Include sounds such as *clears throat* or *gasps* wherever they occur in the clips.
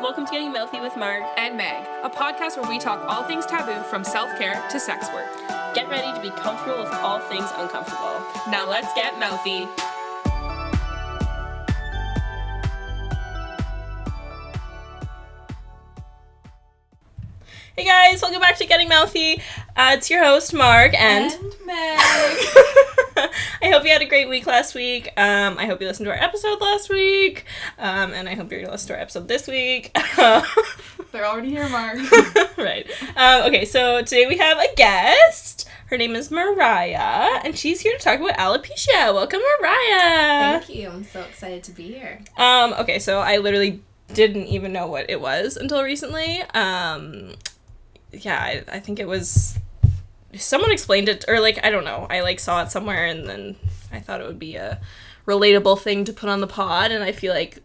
Welcome to Getting Mouthy with Mark. and Meg, a podcast where we talk all things taboo from self care to sex work. Get ready to be comfortable with all things uncomfortable. Now let's get mouthy. Hey guys, welcome back to Getting Mouthy. Uh, it's your host Mark, and, Meg. *laughs* I hope you had a great week last week. Um, I hope you listened to our episode last week, um, and I hope you're gonna listen to our episode this week. *laughs* They're already here, Mark. *laughs* right. Um, okay, so today we have a guest. Her name is Mariah, and she's here to talk about alopecia. Welcome, Mariah. Thank you. I'm so excited to be here. Um, okay, so I literally didn't even know what it was until recently. Um, yeah, I, I think it was someone explained it, or like I don't know. I like saw it somewhere, and then I thought it would be a relatable thing to put on the pod, and I feel like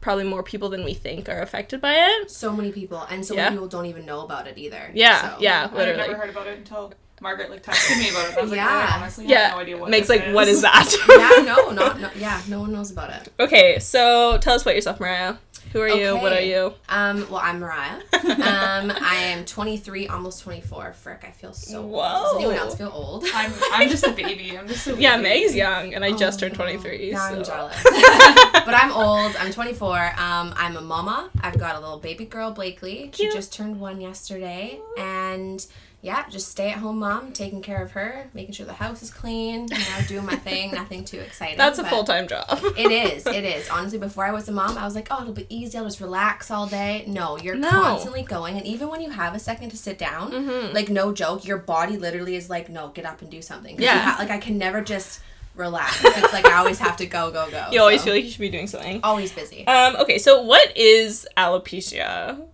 probably more people than we think are affected by it. So many people, and so Yeah. many people don't even know about it either. Yeah, So- yeah, I've never heard about it until Margaret like texted me about it. I was like, Yeah. oh, I honestly yeah, have no idea what makes this like what is that? *laughs* yeah, no, not no, yeah, no one knows about it. okay, so tell us about yourself, Mariah. Who are you? What are you? Um, well, I'm Mariah. *laughs* Um, I am 23, almost 24. Frick, I feel so old. Does anyone else feel old? I'm, I'm just a baby. I'm just a *laughs* Yeah, baby. Meg's young, and I just Oh, turned twenty three. Now I'm jealous. *laughs* but I'm old. I'm 24. Um, I'm a mama. I've got a little baby girl, Blakely. Cute. She just turned one yesterday, and yeah, just stay at home mom, taking care of her, making sure the house is clean. You know, doing my thing. Nothing too exciting. That's a full time job. *laughs* It is. It is. Honestly, before I was a mom, I was like, oh, it'll be easy. I'll just relax all day. No, you're No. constantly going, and even when you have a second to sit down, Mhm. like no joke, your body literally is like, no, get up and do something. Yeah. ha- like I can never just relax. It's like I always have to go, go, go. You always so- feel like you should be doing something. always busy. Um, okay, so what is alopecia?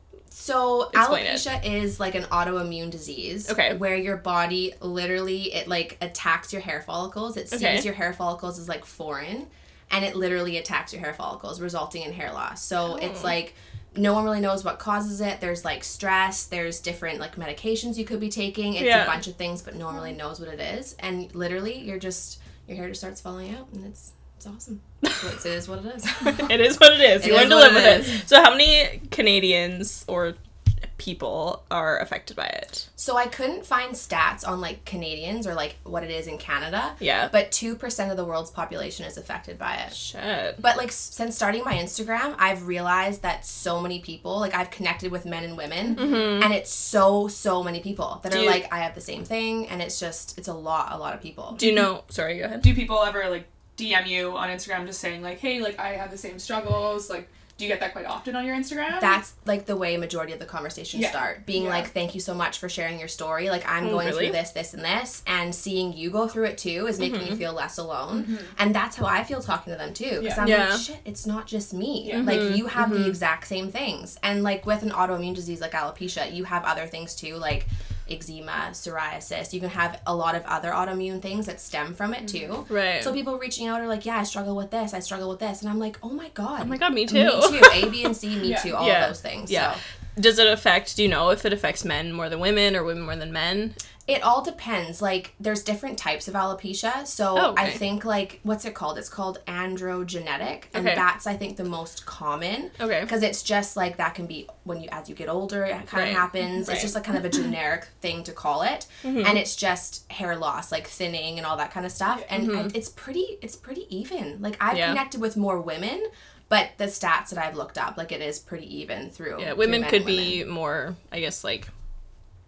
So Explain alopecia is like an autoimmune disease. Okay. Where your body literally it like attacks your hair follicles. It sees Okay. your hair follicles as like foreign, and it literally attacks your hair follicles, resulting in hair loss. So it's Oh. like no one really knows what causes it. There's like stress. There's different like medications you could be taking. It's Yeah. a bunch of things, but no one really knows what it is. And literally, you're just your hair just starts falling out, and it's it's awesome. So it's, what it is. *laughs* it is what it is. It You is learn to live with it. is. So how many Canadians or people are affected by it? So I couldn't find stats on like Canadians or like what it is in Canada. Yeah. But 2% of the world's population is affected by it. Shit. But like since starting my Instagram, I've realized that so many people, like I've connected with men and women, and it's so so many people that Mm-hmm. Do are you- like I have the same thing and it's just it's a lot a lot of people. Do you know? Sorry, go ahead. Do people ever like DM you on Instagram just saying like, hey, like I have the same struggles? Like, do you get that quite often on your Instagram? That's like the way majority of the conversations Yeah. start. Being Yeah. like, thank you so much for sharing your story. Like, I'm Oh, going really? through this, this, and this. And seeing you go through it too is making Mm-hmm. you feel less alone. And that's how I feel talking to them too. Because Yeah. I'm Yeah. like, shit, it's not just me. Yeah. Like, Mm-hmm. you have the exact same things. And like with an autoimmune disease like alopecia, you have other things too, like eczema, psoriasis. You can have a lot of other autoimmune things that stem from it too. Mm-hmm. Right. So people reaching out are like, yeah, I struggle with this, I struggle with this. And I'm like, oh my God. oh my god, me too. Me too. A, B, and C, me *laughs* Yeah. too. All Yeah. of those things. Yeah. So Does it affect? Do you know if it affects men more than women or women more than men? It all depends. Like there's different types of alopecia. So Oh, I think like what's it called? It's called androgenetic, and Okay. that's I think the most common. Okay. Because it's just like that can be when you as you get older, it kind Right. of happens. Right. It's just like kind of a *clears throat* generic thing to call it, Mm-hmm. and it's just hair loss, like thinning and all that kind of stuff. And I, it's pretty, it's pretty even. Like I've Mm-hmm. Yeah. connected with more women. But the stats that I've looked up, like it is pretty even through. Yeah, through women men could women. be more, I guess, like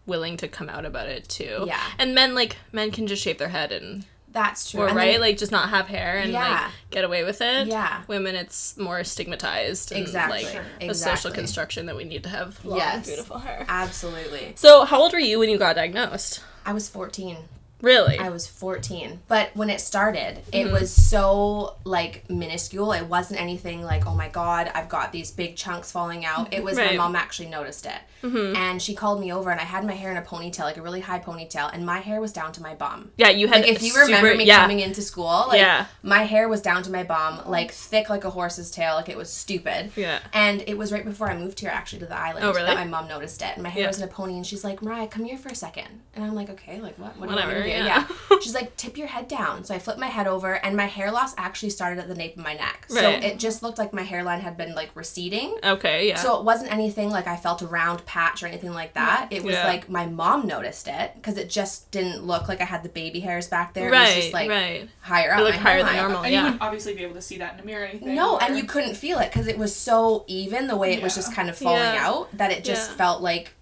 willing to come out about it too. Yeah. And men, like men, can just shave their head and That's true. or right, then- like just not have hair and Yeah. like get away with it. Yeah. Women, it's more stigmatized. And, Exactly. Like Sure. a social construction that we need to have long, Yes. beautiful hair. Absolutely. So, how old were you when you got diagnosed? I was 14. Really? I was 14. But when it started, it Mm-hmm. was so like minuscule. It wasn't anything like, oh my God, I've got these big chunks falling out. It was Right. Mm-hmm. my mom actually noticed it. And she called me over and I had my hair in a ponytail, like a really high ponytail, and my hair was down to my bum. yeah, you had. Like if you super- remember me yeah. coming into school, like Yeah. my hair was down to my bum, like thick like a horse's tail, like it was stupid. Yeah. And it was right before I moved here actually to the island Oh, really? that my mom noticed it. And my hair Yeah. was in a pony and she's like, Mariah, come here for a second. And I'm like, okay, like what? What Whatever, you want me yeah, Yeah. yeah. *laughs* She's like, tip your head down. So I flipped my head over, and my hair loss actually started at the nape of my neck. So it just looked like my hairline had been like receding. Okay, yeah. So it wasn't anything like I felt a round patch or anything like that. It was Yeah. like my mom noticed it because it just didn't look like I had the baby hairs back there. It was right, just like right. higher up. They look my higher than hairline. normal. And you yeah. wouldn't obviously be able to see that in a mirror or anything. No, and you couldn't feel it because it was so even the way it was just kind of falling Yeah. out that it just Yeah. felt like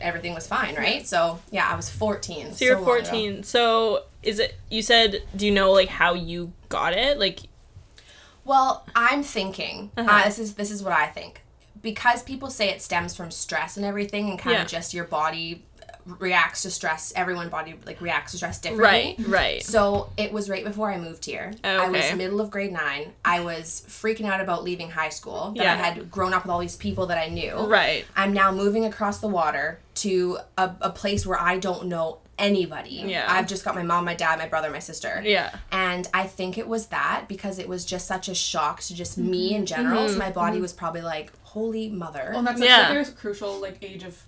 everything was fine, right? So yeah, I was 14. So you're long ago. 14. So is it? You said, do you know like how you got it? Like, Well, I'm thinking. uh Uh-huh. this is this is what I think. Because people say it stems from stress and everything, and kind Yeah. of just your body reacts to stress. Everyone body like reacts to stress differently. right, right. So it was right before I moved here. Okay. I was middle of grade nine. I was freaking out about leaving high school. That I had grown up with all these people that I knew. Right. I'm now moving across the water to a, a place where I don't know anybody. Yeah. I've just got my mom, my dad, my brother, my sister. Yeah. And I think it was that because it was just such a shock to just me in general. Mm-hmm. So my body was probably like, holy mother. Well, that's Yeah. such like a crucial like age of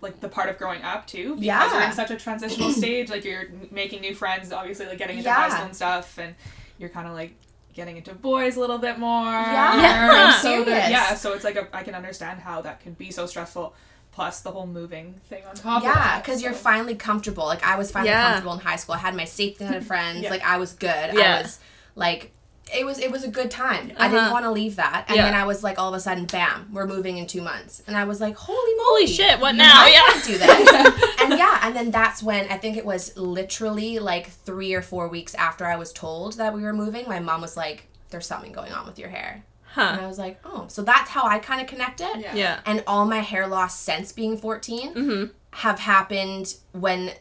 like the part of growing up too. Because Yeah. you're in such a transitional *clears throat* stage. Like you're making new friends, obviously, like getting into Yeah. high school and stuff, and you're kind of like getting into boys a little bit more. Yeah. Yeah. And so the, yeah, so it's like a, I can understand how that can be so stressful. Plus the whole moving thing on top. yeah, that, because you're finally comfortable. Like I was finally Yeah. comfortable in high school. I had my safety net of *laughs* friends. Yeah. Like I was good. Yeah. I was like it was it was a good time. I Uh-huh. didn't want to leave that. And Yeah. then I was like all of a sudden, bam, we're moving in two months. And I was like, holy moly. Holy shit! What now? I Yeah. can't do this. *laughs* and yeah, and then that's when I think it was literally like three or four weeks after I was told that we were moving, my mom was like, There's something going on with your hair. And I was like, Oh, so that's how I kind of connected. Yeah. Yeah. And all my hair loss since being 14 Mm-hmm. have happened when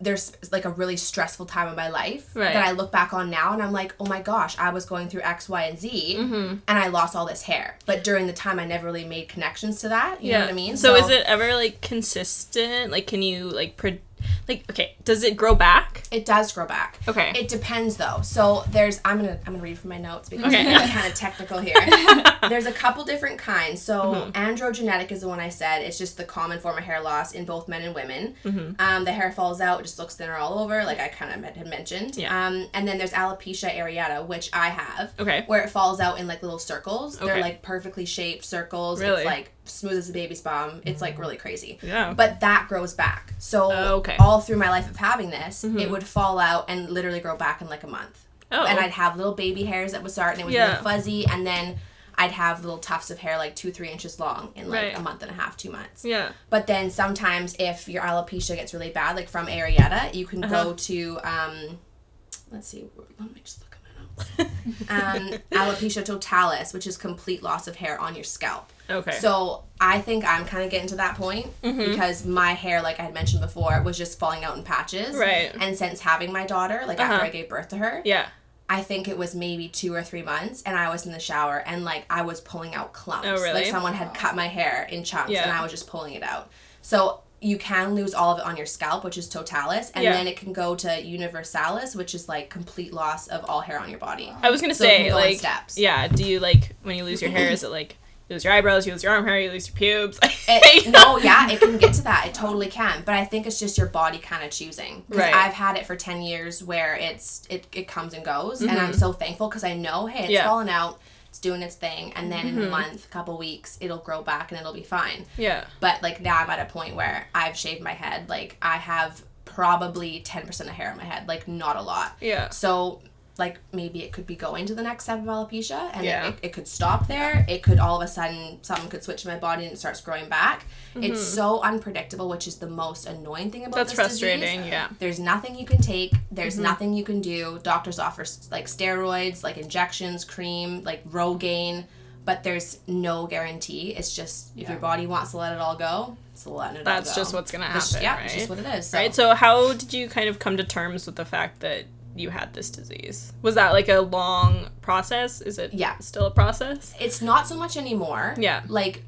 there's like a really stressful time in my life Right. that I look back on now and I'm like, oh my gosh, I was going through X, Y, and Z Mm-hmm. and I lost all this hair. But during the time, I never really made connections to that. You know what I mean? So, is it ever like consistent? Like, can you like pro- like okay? Does it grow back? It does grow back. Okay. It depends though. So there's I'm gonna I'm gonna read from my notes because Okay. I'm kind of *laughs* technical here. *laughs* there's a couple different kinds. So Mm-hmm. androgenetic is the one I said. It's just the common form of hair loss in both men and women. Mm-hmm. Um, the hair falls out, just looks thinner all over, like I kind of had mentioned. Yeah. Um, and then there's alopecia areata, which I have. Okay. Where it falls out in like little circles. okay. They're like perfectly shaped circles. Really? It's like smooth as a baby's bum. It's like really crazy. Yeah. But that grows back. So Oh, okay. all through my life of having this, Mhm. it would fall out and literally grow back in like a month. oh. And I'd have little baby hairs that would start and it would Yeah. be like fuzzy and then I'd have little tufts of hair like two, three inches long in like Right. a month and a half, two months. yeah. But then sometimes if your alopecia gets really bad, like from areata, you can Uh-huh. go to um let's see, let me just look at my notes. *laughs* um, alopecia totalis, which is complete loss of hair on your scalp. Okay. So I think I'm kind of getting to that point Mhm. because my hair, like I had mentioned before, was just falling out in patches. Right. And since having my daughter, like after Uh-huh. I gave birth to her, yeah. I think it was maybe two or three months, and I was in the shower and like I was pulling out clumps. Oh, really? Like someone had cut my hair in chunks, and I was just pulling it out. So you can lose all of it on your scalp, which is totalis, and Yeah. then it can go to universalis, which is like complete loss of all hair on your body. I was gonna So say go like steps. yeah. Do you like when you lose your hair? Is it like you lose your eyebrows, you lose your arm hair, you lose your pubes? *laughs* It, no, *laughs* yeah, it can get to that. It totally can. But I think it's just your body kind of choosing. Because Right. I've had it for 10 years where it's it, it comes and goes. And I'm Mhm. so thankful because I know, hey, it's Yeah. falling out. It's doing its thing. And then in a Mhm. month, couple weeks, it'll grow back and it'll be fine. yeah. But like now I'm at a point where I've shaved my head. Like I have probably 10% of hair on my head. Like not a lot. Yeah. So like maybe it could be going to the next step of alopecia and Yeah. it, it, could stop there. It could all of a sudden something could switch in my body and it starts growing back. It's so unpredictable, which is the most annoying thing about Mm-hmm. That's this disease. frustrating. Yeah. There's nothing you can take. There's Mhm. nothing you can do. Doctors offer like steroids, like injections, cream, like Rogaine, but there's no guarantee. It's just if your body wants to let it all go, it's letting it all go. That's just what's gonna happen, yeah, right? just what it is. So. Right. So how did you kind of come to terms with the fact that you had this disease? Was that like a long process? Is it Yeah. still a process? it's not so much anymore. Yeah. Like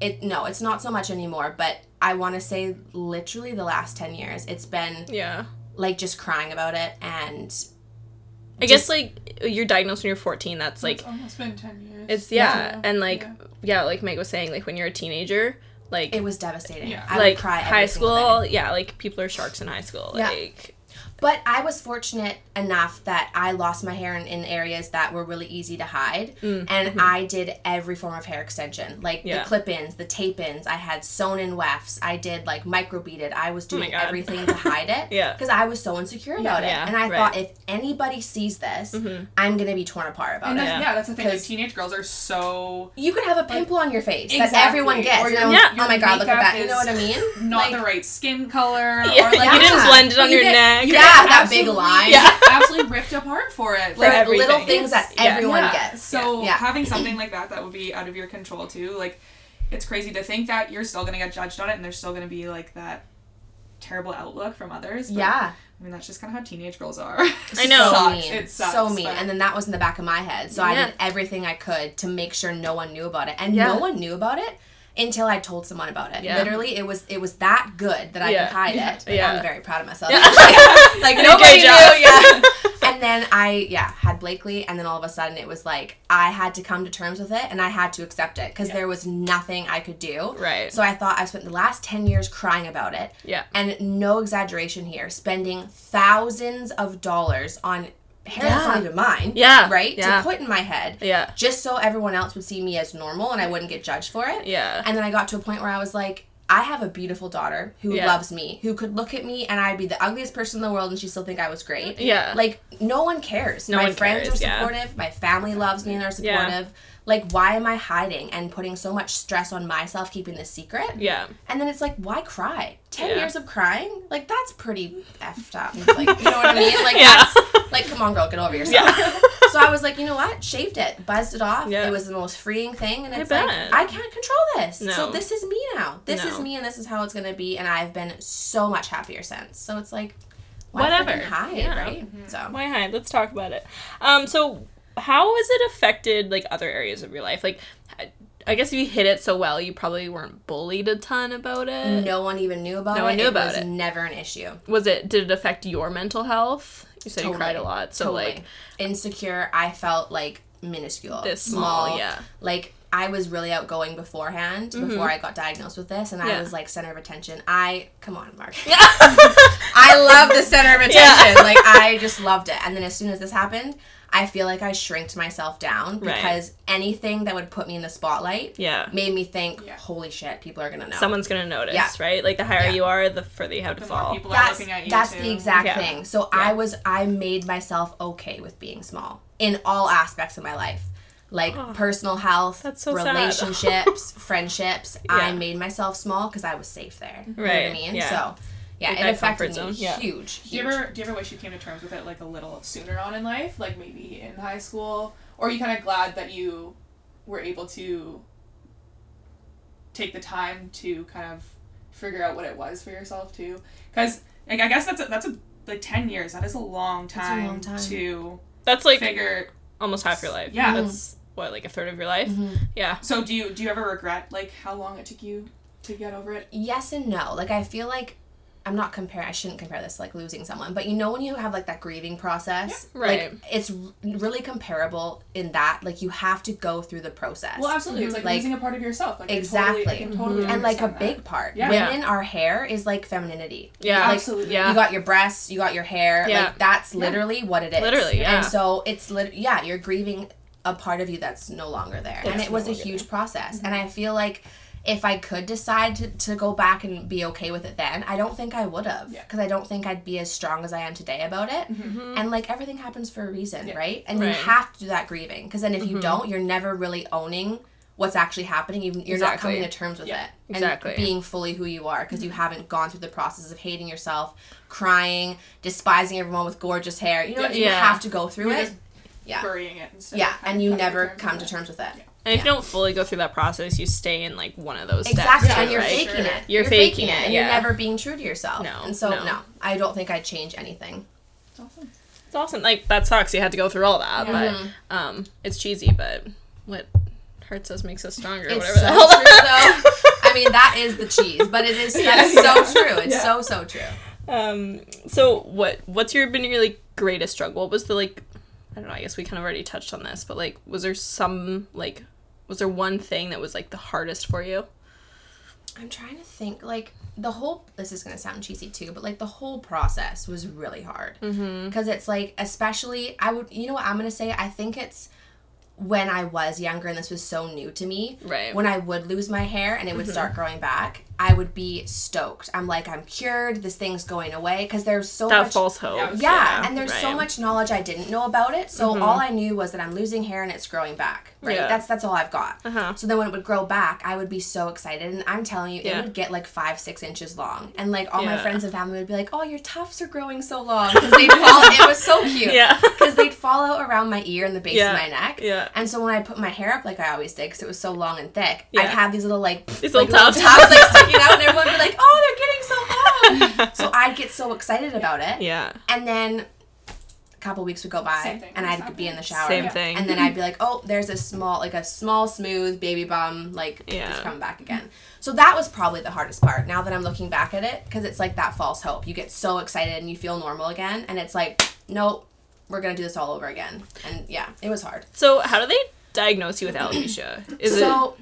it no, it's not so much anymore, but I want to say literally the last 10 years it's been Yeah. like just crying about it and I guess like you're diagnosed when you're 14. That's like it's almost been ten years. it's yeah, Yeah. and like Yeah. yeah. like Meg was saying, like when you're a teenager, like it was devastating. Yeah. I like would cry every high school, day. yeah, like people are sharks in high school. Yeah. Like But I was fortunate enough that I lost my hair in, in areas that were really easy to hide. Mm, and mm-hmm. I did every form of hair extension. Like Yeah. the clip ins, the tape ins. I had sewn in wefts. I did like microbeaded. I was oh doing God. everything to hide it. *laughs* Yeah. Because I was so insecure about it. Yeah, And I right. thought if anybody sees this, mm-hmm. I'm going to be torn apart about And it. that's, Yeah. yeah. that's the thing. Like 'Cause- teenage girls are so You could have a pimple on your face that everyone gets. Or your- I'm- Yeah. Oh my god, look at that. You know what I mean? not Like- the right skin color. *laughs* Yeah. Or like You didn't blend it on you your get- neck. you Yeah, get that big absolutely- line. Yeah. *laughs* absolutely ripped apart for it. For Like everything. little things that Yeah. everyone Yeah. gets. So Yeah. having something like that that would be out of your control too, like it's crazy to think that you're still gonna get judged on it and there's still gonna be like that terrible outlook from others. But, Yeah. I mean that's just kind of how teenage girls are. *laughs* I know. So Sucks. mean. It sucks, so mean. but- And then that was in the back of my head. So I did everything I could to make sure no one knew about it. And Yeah. no one knew about it until I told someone about it. Yeah. Literally, it was it was that good that I Yeah. could hide Yeah. it. Like, Yeah. I'm very proud of myself. *laughs* Like You *laughs* did a nobody knew. Yeah. *laughs* and then I yeah had Blakely, and then all of a sudden it was like I had to come to terms with it, and I had to accept it because there was nothing I could do. Right. So I thought I spent the last ten years crying about it. Yeah. And no exaggeration here, spending thousands of dollars on hair that's Yeah. not even mine. Yeah. Right? Yeah. To put in my head. Yeah. Just so everyone else would see me as normal and I wouldn't get judged for it. Yeah. And then I got to a point where I was like, I have a beautiful daughter who Yeah. loves me, who could look at me and I'd be the ugliest person in the world and she still think I was great. Yeah. Like no one cares. No my one friends cares, are yeah. supportive. My family loves me and they're Yeah. supportive. Like why am I hiding and putting so much stress on myself keeping this secret? Yeah. And then it's like, why cry? Ten Yeah. years of crying? Like that's pretty effed up. *laughs* Like you know what I mean? Like Yeah. that's like come on girl, get over yourself. Yeah. *laughs* so I was like, you know what? Shaved it, buzzed it off. Yeah. It was the most freeing thing and I like. I can't control this. No. So this is me now. This is me and this is how it's gonna be and I've been so much happier since. So it's like why Whatever. hide, Yeah. right? So Why hide? Let's talk about it. Um, so how has it affected like other areas of your life? Like, I- guess if you hit it so well, you probably weren't bullied a ton about it. no one even knew about it. No it. one knew about it about was it. never an issue. Was it? Did it affect your mental health? You said you cried a lot, so Totally. like insecure, I felt like minuscule. this small, yeah. Like I was really outgoing beforehand, before I got diagnosed with this, and Mm-hmm. Yeah. I was like center of attention. I come on, Mark. Yeah. *laughs* I love the center of attention. Yeah. Like I just loved it. And then as soon as this happened, I feel like I shrinked myself down Right. because anything that would put me in the spotlight Yeah. made me think, Yeah. holy shit, people are gonna know. Someone's gonna notice, Yeah. right? Like the higher Yeah. you are, the further you have to The more fall. people are that's looking at you that's too. the exact Yeah. thing. So Yeah. I was I made myself okay with being small in all aspects of my life. Like Oh, personal health, that's so relationships, *laughs* friendships. I made myself small because I was safe there. You know what Right, I mean? yeah. So yeah, Like it that affected me yeah. huge. Do you huge. ever do you ever wish you came to terms with it like a little sooner on in life, like maybe in high school, or are you kind of glad that you were able to take the time to kind of figure out what it was for yourself too? Because like I guess that's a, that's a like ten years. That is a long time. a time, long time. to That's like figure. almost half your life. Yeah. That's what, like a third of your life? Mhm. Yeah. So do you do you ever regret like how long it took you to get over it? Yes and no. Like I feel like I'm not comparing. I shouldn't compare this to, like losing someone, but you know when you have like that grieving process, Yeah, right. Like it's r- really comparable in that like you have to go through the process. Well, absolutely. It's like, Like- losing a part of yourself. Like I Exactly. totally, I can totally and like a understand that. big part. Yeah. Women, our hair is like femininity. Yeah. Like, Absolutely. Yeah. You got your breasts, you got your hair. Yeah. Like that's literally what it is. Literally, yeah. And so it's lit- yeah, you're grieving a part of you that's no longer there. and That's it was no a longer huge process. Mm-hmm. And I feel like if I could decide to, to go back and be okay with it then, I don't think I would have. Yeah. Because I don't think I'd be as strong as I am today about it. Mm-hmm. And like everything happens for a reason, Yeah. right? And Right. you have to do that grieving. Because then if Mm-hmm. you don't, you're never really owning what's actually happening. You, you're not coming to terms with Yeah. it. And Exactly. being fully who you are because you haven't gone through the process of hating yourself, crying, despising everyone with gorgeous hair. You know, Yeah. you Yeah. have to go through You're it. just Yeah. burying it. Yeah, and you never terms come to terms with it. Yeah. And if you don't fully go through that process, you stay in like one of those Exactly, steps. and too, you're right? faking it. You're faking it, and yeah. you're never being true to yourself. No, and so no. no. I don't think I'd change anything. It's awesome. It's awesome. Like that sucks. You had to go through all that, Yeah. but um, it's cheesy. But what hurts us makes us stronger. It's whatever so the hell. true, though. I mean, that is the cheese, but it is that's Yeah. so *laughs* true. It's Yeah. so so true. Um, so what what's your been your like greatest struggle? What was the like I don't know, I guess we kind of already touched on this, but like was there some like was there one thing that was like the hardest for you? I'm trying to think like the whole this is gonna sound cheesy too, but like the whole process was really hard Mm-hmm. because it's like especially I would you know what I'm gonna say I think it's when I was younger and this was so new to me Right. when I would lose my hair and it Mm-hmm. would start growing back I would be stoked I'm like I'm cured this thing's going away because there's so that much false hope. yeah, and there's so much knowledge I didn't know about it. So Mhm. all I knew was that I'm losing hair and it's growing back. Right. Yeah. That's that's all I've got. Uh-huh. So then when it would grow back, I would be so excited, and I'm telling you, Yeah. it would get like five, six inches long, and like all my friends and family would be like, "Oh, your tufts are growing so long," because they'd fall. it was so *laughs* cute. Yeah. Because they'd fall out around my ear and the base Yeah. of my neck. Yeah. And so when I put my hair up like I always did, because it was so long and thick, Yeah. I'd have these little like These like, little little tufts. tufts like *laughs* sticking out, and everyone would be like, "Oh, they're getting so long." so I'd get so excited about it. Yeah. And then a couple weeks would go by and I'd be in the happening. shower. Same Yeah. thing. And then I'd be like, oh, there's a small, like a small, smooth baby bum, like Yeah. it's coming back again. So that was probably the hardest part. Now that I'm looking back at it, because it's like that false hope. You get so excited and you feel normal again, and it's like, nope, we're gonna do this all over again. And yeah, it was hard. So how do they diagnose you with alopecia? Is so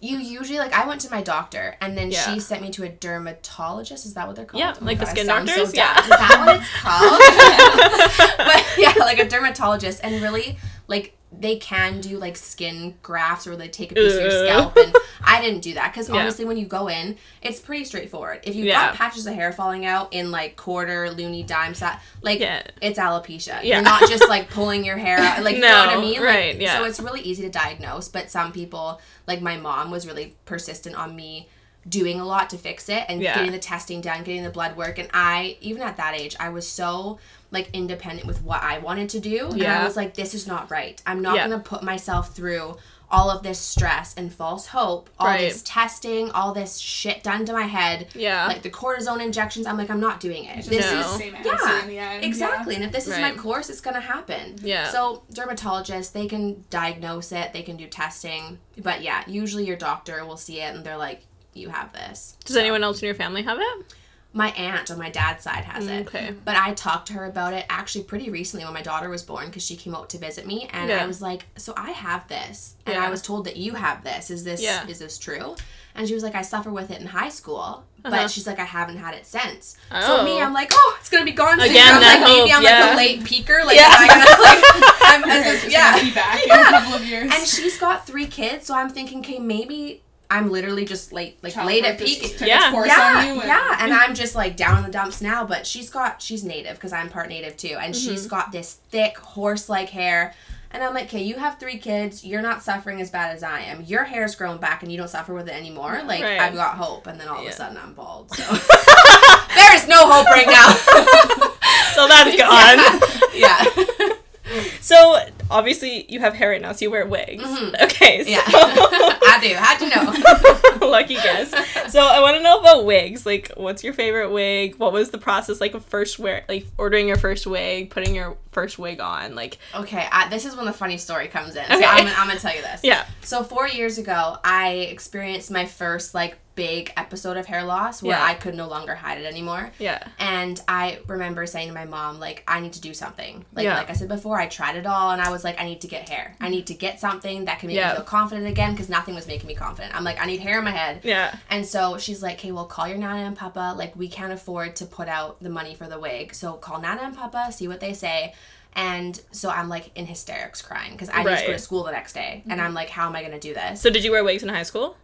you usually like I went to my doctor and then Yeah. she sent me to a dermatologist. Is that what they're called? Yeah, Oh like the God, I skin doctors? So Yeah. Is that what it's called? *laughs* *laughs* but yeah, like a dermatologist and really like they can do like skin grafts or they take a piece of your scalp and *laughs* I didn't do that because Yeah. honestly when you go in it's pretty straightforward. If you've Yeah. got patches of hair falling out in like quarter, loonie, dime, sat, like Yeah. it's alopecia. Yeah. You're not just like pulling your hair out. Like you know what I *laughs* No, mean? right, yeah. So it's really easy to diagnose, but some people, like my mom, was really persistent on me doing a lot to fix it and getting the testing done, getting the blood work. And I, even at that age, I was so like independent with what I wanted to do. And Yeah. I was like, this is not right. I'm not Yeah. gonna put myself through all of this stress and false hope, all Right. this testing, all this shit done to my head. Yeah. Like the cortisone injections, I'm like, I'm not doing it. This No. is the same yeah, in the end. exactly. And if this is my course, it's gonna happen. Yeah. So dermatologists, they can diagnose it, they can do testing, but yeah, usually your doctor will see it and they're like, "You have this." Does So, anyone else in your family have it? My aunt on my dad's side has it. Okay. But I talked to her about it actually pretty recently when my daughter was born because she came out to visit me and Yeah. I was like, "So I have this." And Yeah. I was told that you have this. Is this Yeah. is this true? And she was like, "I suffer with it in high school." Uh-huh. But she's like, I haven't had it since. Oh. So me, I'm like, oh, it's gonna be gone soon. Again, I'm that like, maybe I'm yeah. like a late peaker. Like, Yeah. am I gonna like, *laughs* I'm, as hair's this- yeah. be back in Yeah. a couple of years. And she's got three kids, so I'm thinking, okay, maybe I'm literally just late, like late at peak. Yeah. course Yeah, on you and- yeah, and I'm just like down in the dumps now. But she's got, she's native because I'm part native too, and Mm-hmm. she's got this thick horse-like hair. And I'm like, okay, you have three kids. You're not suffering as bad as I am. Your hair's grown back, and you don't suffer with it anymore. Like Right. I've got hope. And then all of a sudden, I'm bald. So *laughs* there is no hope right now. *laughs* So that's *laughs* gone. yeah. *laughs* so obviously you have hair right now, so you wear wigs. Mhm. *laughs* Okay. So Yeah. *laughs* I do. How'd you know? lucky guess. So I want to know about wigs. Like, what's your favorite wig? What was the process like of first wear, like ordering your first wig, putting your first wig on? Like, Okay, I, this is when the funny story comes in. So Okay. I'm, I'm gonna tell you this. yeah, So four years ago, I experienced my first like big episode of hair loss where Yeah. I could no longer hide it anymore. yeah, And I remember saying to my mom, like, I need to do something. Like, Yeah. like I said before, I tried it all, and I was like, I need to get hair. I need to get something that can make Yeah. me feel confident again because nothing was making me confident. I'm like, I need hair in my head. yeah, And so she's like, okay, well, call your Nana and Papa. Like, we can't afford to put out the money for the wig. So call Nana and Papa, see what they say. And so I'm like in hysterics crying because I need to go to school the next day. And I'm like, how am I going to do this? So did you wear wigs in high school?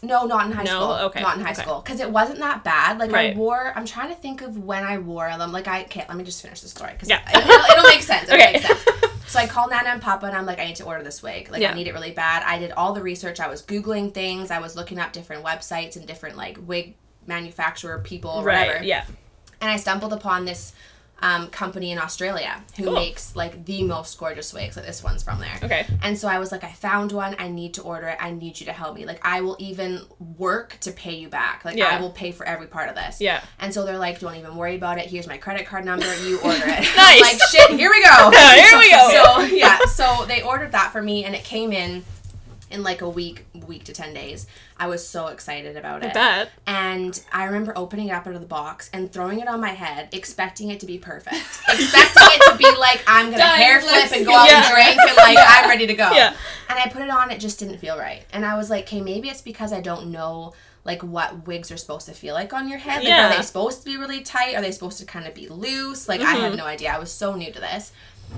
No, not in high No? school. Okay, Not in high okay. school. Because it wasn't that bad. Like, Right. I wore, I'm trying to think of when I wore them. Like, I can't, let me just finish the story because Yeah. it, will it'll make sense. *laughs* It'll Okay. make sense. *laughs* So I called Nana and Papa and I'm like, I need to order this wig. Like, Yeah. I need it really bad. I did all the research. I was Googling things. I was looking up different websites and different, like, wig manufacturer people or Right. whatever. Yeah. And I stumbled upon this um, company in Australia who Cool. makes, like, the most gorgeous wigs. Like, this one's from there. Okay. And so I was like, I found one. I need to order it. I need you to help me. Like, I will even work to pay you back. Like, Yeah. I will pay for every part of this. Yeah. And so they're like, don't even worry about it. Here's my credit card number. You order it. *laughs* Nice. like, shit, here we go. *laughs* Here we go. *laughs* So, yeah. So they ordered that for me and it came in in like a week, week to 10 days. I was so excited about I it. bet. And I remember opening it up out of the box and throwing it on my head, expecting it to be perfect. *laughs* expecting it to be like I'm gonna hair flip and go out and drink and like I'm ready to go. Yeah. And I put it on, it just didn't feel right. And I was like, okay, maybe it's because I don't know like what wigs are supposed to feel like on your head. Like, Yeah. are they supposed to be really tight? Are they supposed to kind of be loose? Like, I Mm-hmm. had no idea. I was so new to this.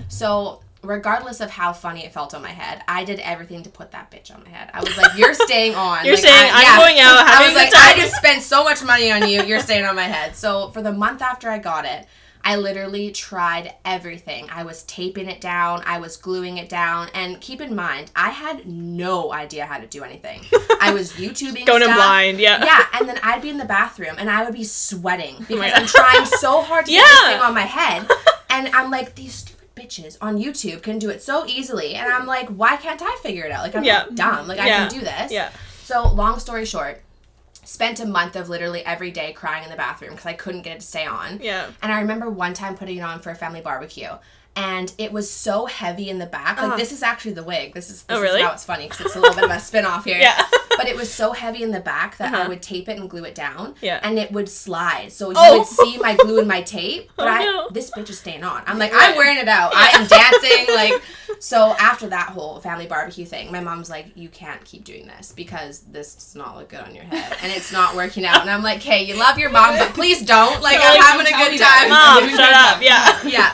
So, regardless of how funny it felt on my head, I did everything to put that bitch on my head. I was like, "You're staying *laughs* on." You're Like, saying, I- "I'm yeah. going out, I was like, good "I just spent so much money on you. You're staying on my head." So for the month after I got it. I literally tried everything. I was taping it down, I was gluing it down, and keep in mind, I had no idea how to do anything. I was *laughs* YouTubing Going in stuff. blind, yeah. Yeah, and then I'd be in the bathroom and I would be sweating oh because my I'm *laughs* trying so hard to get this thing on my head. And I'm like, these stupid bitches on YouTube can do it so easily. And I'm like, why can't I figure it out? Like, I'm Yeah. not dumb. Like, I can do this. Yeah. So, long story short, spent a month of literally every day crying in the bathroom because I couldn't get it to stay on. Yeah. And I remember one time putting it on for a family barbecue. And it was so heavy in the back. Like Ah. this is actually the wig. This is this Oh, really? is how it's funny because it's a little bit of a *laughs* spin off here. Yeah. *laughs* But it was so heavy in the back that I Uh-huh. would tape it and glue it down. Yeah. And it would slide. So you Oh. would see my glue and my tape. *laughs* But Oh, I no. this bitch is staying on. I'm like, I'm wearing it out. I am dancing. Like so after that whole family barbecue thing, my mom's like, You can't keep doing this because this does not look good on your head and it's not working out. And I'm like, Hey, you love your mom, but please don't. Like I'm Like, having a good time. Mom, shut up. job. Yeah. yeah.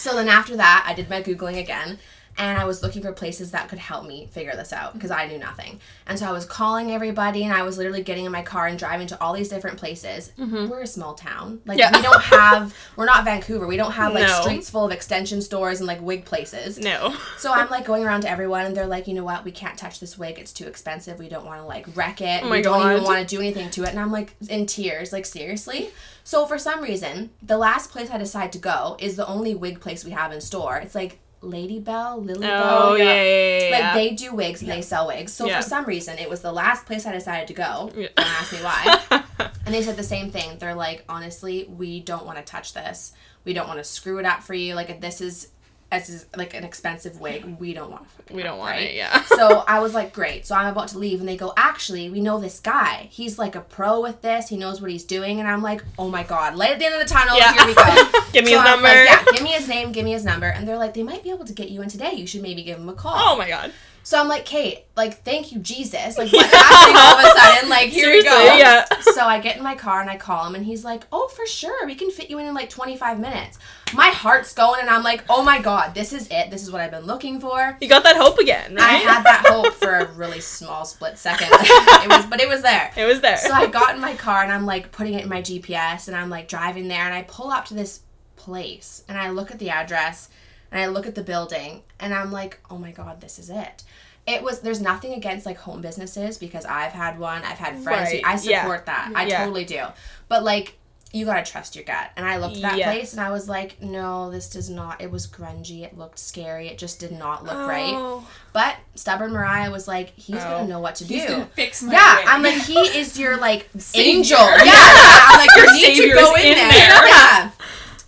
So then after that, I did my Googling again and I was looking for places that could help me figure this out because I knew nothing. And so I was calling everybody and I was literally getting in my car and driving to all these different places. We're a small town. Like Mm-hmm. Yeah. we don't have we're not Vancouver. We don't have like No. streets full of extension stores and like wig places. No. So I'm like going around to everyone and they're like, you know what, we can't touch this wig, it's too expensive. We don't want to like wreck it. Oh my we don't even want to do anything to it. And I'm like in tears, like seriously. So for some reason, the last place I decide to go is the only wig place we have in store. It's like Lady Bell, Lily Oh, Bell. yeah, yeah, yeah, yeah. Like they do wigs and they sell wigs. So for some reason, it was the last place I decided to go. Don't ask me why. *laughs* And they said the same thing. They're like, honestly, we don't want to touch this. We don't want to screw it up for you. Like if this is as is like an expensive wig, we don't want to. we don't want right? it, yeah. so I was like, great. So I'm about to leave, and they go, actually, we know this guy. He's like a pro with this. He knows what he's doing. And I'm like, oh my god, light at the end of the tunnel. Yeah. Here we go. *laughs* *laughs* Give me so his I'm number. like, yeah, give me his name, give me his number. And they're like, they might be able to get you in today. You should maybe give him a call. Oh my god. So I'm like, Kate, like, thank you, Jesus. Like, what's happening all of a sudden? Like, here we go. Yeah. So I get in my car and I call him, and he's like, "Oh, for sure, we can fit you in in like 25 minutes." My heart's going, and I'm like, "Oh my god, this is it. This is what I've been looking for." You got that hope again, I had that hope for a really *laughs* small split second. it was, but it was there. it was there. So I got in my car and I'm like putting it in my GPS, and I'm like driving there, and I pull up to this place, and I look at the address, and I look at the building, and I'm like, "Oh my god, this is it." It was there's nothing against like home businesses because I've had one. I've had friends. who- Right, I yeah. support that. I Yeah. totally do. But like you gotta trust your gut. And I looked at that Yeah. place and I was like, no, this does not. It was grungy. It looked scary. It just did not look right. Oh. But stubborn Mariah was like, he's Oh. gonna know what to He's do. gonna fix my Yeah, wig. I'm like, he is your like *laughs* Savior. angel. Yeah, yeah. *laughs* I'm like, you need to go in, in there. there. Yeah.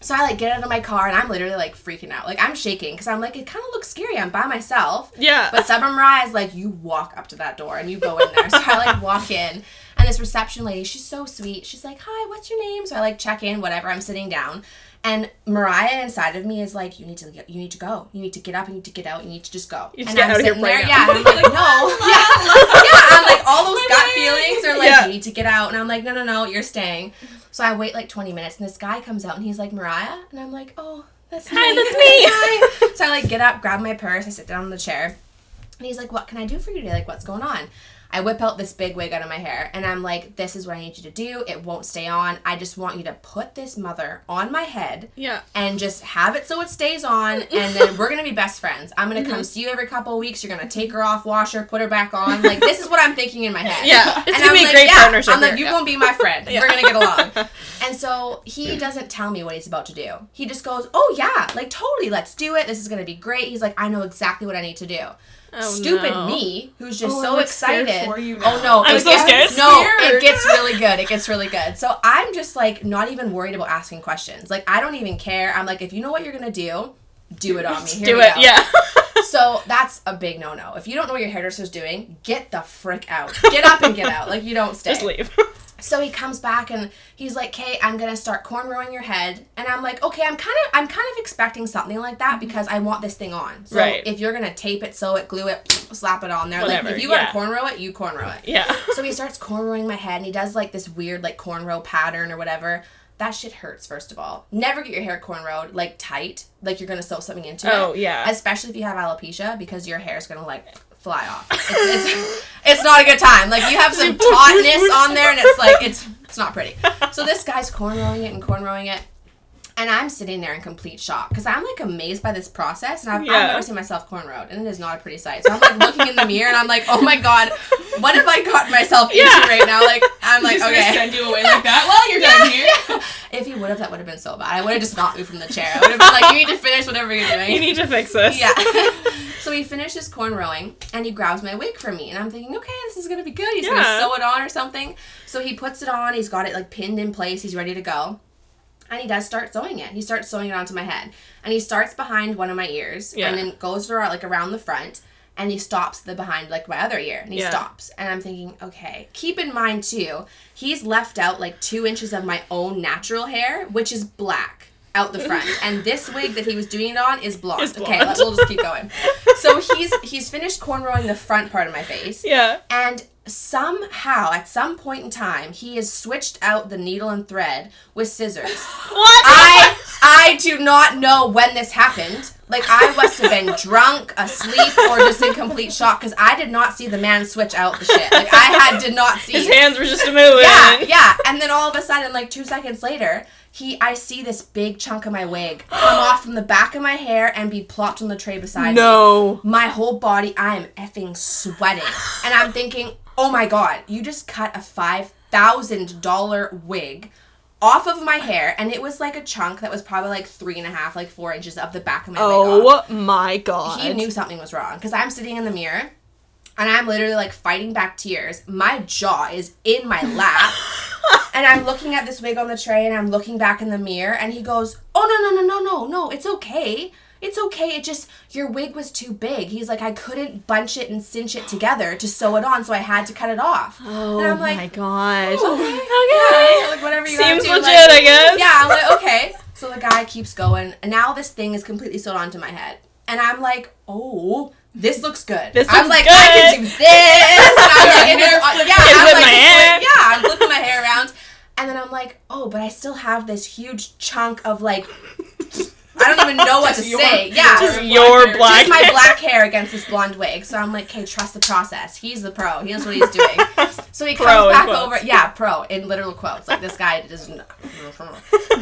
So I like get out of my car and I'm literally like freaking out. Like I'm shaking because I'm like, it kind of looks scary. I'm by myself. Yeah. But Stubborn Mariah is like, you walk up to that door and you go in there. So I like walk in, and this reception lady, she's so sweet. She's like, hi, what's your name? So I like check in, whatever. I'm sitting down, and Mariah inside of me is like, you need to get, you need to go. You need to get up. You need to get out. You need to just go. You and I'm out of here sitting there, yeah. And I'm like, no, *laughs* yeah, yeah. I'm like, all those gut feelings are like, Yeah. you need to get out, and I'm like, no, no, no, you're staying. So I wait like 20 minutes, and this guy comes out, and he's like, Mariah, and I'm like, oh, that's me. *laughs* Hi, that's me. Hi. *laughs* So I like get up, grab my purse, I sit down on the chair, and he's like, What can I do for you today? Like, what's going on? I whip out this big wig out of my hair and I'm like, This is what I need you to do. It won't stay on. I just want you to put this mother on my head yeah. and just have it so it stays on and then we're gonna be best friends. I'm gonna come mhm. see you every couple of weeks. You're gonna take her off, wash her, put her back on. Like this is what I'm thinking in my head. Yeah. *laughs* It's And gonna I'm be a like, great yeah. partnership. I'm like, you're yeah. gonna be my friend. Yeah. *laughs* We're gonna get along. And so he doesn't tell me what he's about to do. He just goes, Oh yeah, like totally, let's do it. This is gonna be great. He's like, I know exactly what I need to do. Oh, Stupid no. me, who's just Oh, so I'm, excited. for you Oh no, I'm it so gets- scared. No, Scared. it gets really good. It gets really good. So I'm just like not even worried about asking questions. Like I don't even care. I'm like, if you know what you're gonna do, do it on me. Here Do it. go. Yeah. *laughs* So that's a big no no. If you don't know what your hairdresser's doing, get the frick out. Get up and get out. Like you don't stay. Just leave. So he comes back and he's like, "Okay, I'm gonna start cornrowing your head," and I'm like, "Okay, I'm kind of, I'm kind of expecting something like that mhm. because I want this thing on. So Right. if you're gonna tape it, sew it, glue it, slap it on there. Whatever, like if you yeah. gotta cornrow it, you cornrow it. Yeah. So he starts cornrowing my head and he does like this weird like cornrow pattern or whatever. That shit hurts, first of all. Never get your hair cornrowed like tight, like you're gonna sew something into it. Oh, yeah. Especially if you have alopecia because your hair's gonna like fly off. It's, it's, it's not a good time. Like you have some *laughs* tautness on there and it's like it's it's not pretty. So this guy's cornrowing it and cornrowing it. And I'm sitting there in complete shock because I'm like amazed by this process, and I've, I've never seen myself cornrowed, and it is not a pretty sight. So I'm like looking in the mirror, and I'm like, oh my god, what have I gotten myself into Yeah. right now? Like I'm like, okay. send you away like that. Well, you're done here. *laughs* If he would have, that would have been so bad. I would have just knocked me from the chair. I would have been like, you need to finish whatever you're doing. You need to fix this. Yeah. *laughs* so he finishes cornrowing and he grabs my wig from me. And I'm thinking, okay, this is going to be good. He's going to sew it on or something. So he puts it on. He's got it like pinned in place. He's ready to go. And he does start sewing it. He starts sewing it onto my head. And he starts behind one of my ears Yeah. and then goes around, like around the front. And he stops the behind like my other ear. And he Yeah. stops. And I'm thinking, okay. Keep in mind too, he's left out like two inches of my own natural hair, which is black out the front. and this wig that he was doing it on is blonde. Is Okay, blonde. let, we'll just keep going. So he's he's finished cornrowing the front part of my face. Yeah. And somehow, at some point in time, he has switched out the needle and thread with scissors. *laughs* What? I I do not know when this happened. Like I must have been drunk, asleep, or just in complete shock because I did not see the man switch out the shit. Like I had did not see. His hands were just a moving. Yeah, yeah. And then all of a sudden, like two seconds later, he I see this big chunk of my wig come off from the back of my hair and be plopped on the tray beside me No. my whole body i am effing sweating and i'm thinking oh my god you just cut a $5000 wig off of my hair and it was like a chunk that was probably like three and a half like four inches of the back of my wig. Oh my god. he knew something was wrong because i'm sitting in the mirror and i'm literally like fighting back tears my jaw is in my lap and i'm looking at this wig on the tray and i'm looking back in the mirror and he goes oh no no no no no no it's okay it's okay it just your wig was too big he's like i couldn't bunch it and cinch it together to sew it on so i had to cut it off Oh and i'm oh like my god. Oh, okay, *laughs* Okay. yeah, like whatever you Seems legit, like- I guess. yeah, I'm like, okay. So the guy keeps going, and now this thing is completely sewed onto my head. And I'm like, oh, this looks good. This I'm looks like, good. I can do this. I'm like, it is, *laughs* yeah, I'm whip like, my hair. like- yeah, I'm flipping my hair around. And then I'm like, oh, but I still have this huge chunk of like, *laughs* I don't even know what to your- say. Yeah. Just Black your hair. black just my black hair against this blonde wig. So I'm like, okay, trust the process. He's the pro. He knows what he's doing. *laughs* So he Pro comes back quotes. over. Yeah, pro in literal quotes. Like this guy doesn't.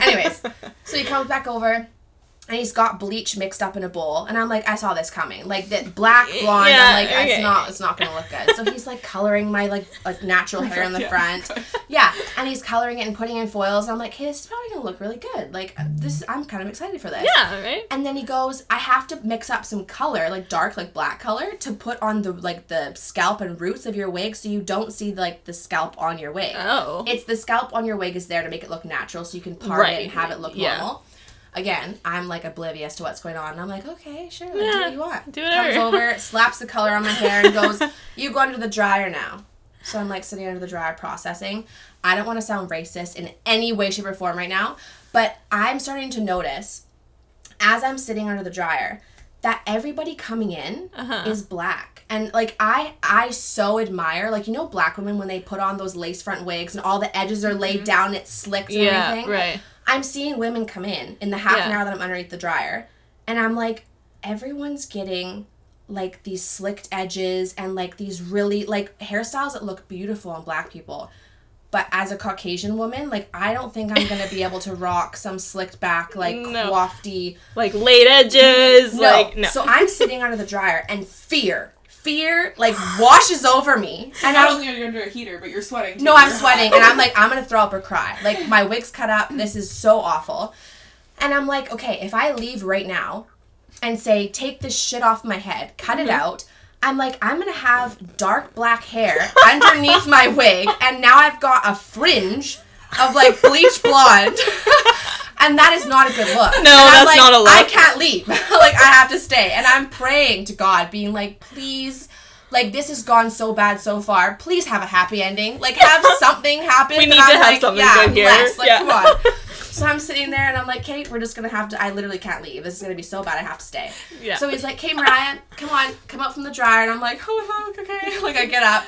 Anyways, so he comes back over. And he's got bleach mixed up in a bowl, and I'm like, I saw this coming. Like that black blonde, Yeah, I'm like, okay. it's not, it's not gonna look good. So he's like coloring my like like natural hair in the *laughs* Yeah. front, yeah, and he's coloring it and putting in foils. And I'm like, hey, this is probably gonna look really good. Like this, I'm kind of excited for this. Yeah, right? And then he goes, I have to mix up some color, like dark, like black color, to put on the like the scalp and roots of your wig, so you don't see like the scalp on your wig. Oh. It's the scalp on your wig is there to make it look natural, so you can part it and have it look Yeah. normal. Again, I'm like oblivious to what's going on, and I'm like, okay, sure, do what you want. do whatever. Comes over, slaps the color on my hair, and goes, *laughs* "You go under the dryer now." So I'm like sitting under the dryer processing. I don't want to sound racist in any way, shape, or form right now, but I'm starting to notice as I'm sitting under the dryer that everybody coming in Uh-huh. is black. And like I I so admire like you know black women when they put on those lace front wigs and all the edges are laid down, it's slicked and Mm-hmm. yeah, everything. right. I'm seeing women come in in the half an hour that I'm underneath the dryer, and I'm like, everyone's getting like these slicked edges and like these really like hairstyles that look beautiful on black people. But as a Caucasian woman, like I don't think I'm gonna be *laughs* able to rock some slicked back, like No. wafty. Like late edges, No. like no. So I'm sitting under the dryer and fear, fear like washes over me, and Not I'm only are you under a heater, but you're sweating. Too. no, I'm sweating, and I'm like, I'm gonna throw up or cry. Like my wig's cut up. This is so awful. And I'm like, okay, if I leave right now and say, take this shit off my head, cut Mm-hmm. it out. I'm like, I'm gonna have dark black hair underneath my wig, and now I've got a fringe of like bleach blonde. *laughs* and that is not a good look. No, that's like, not a look. I can't leave. *laughs* like I have to stay. And I'm praying to God, being like, please, like this has gone so bad so far. Please have a happy ending. Like have *laughs* something happen. We need to I'm have like, something yeah, good here. blessed. Like Yeah. come on. *laughs* So I'm sitting there and I'm like, Kate, we're just gonna have to. I literally can't leave. This is gonna be so bad. I have to stay. Yeah. So he's like, Kate Mariah, come on, come up from the dryer. And I'm like, oh, okay. Like I get up,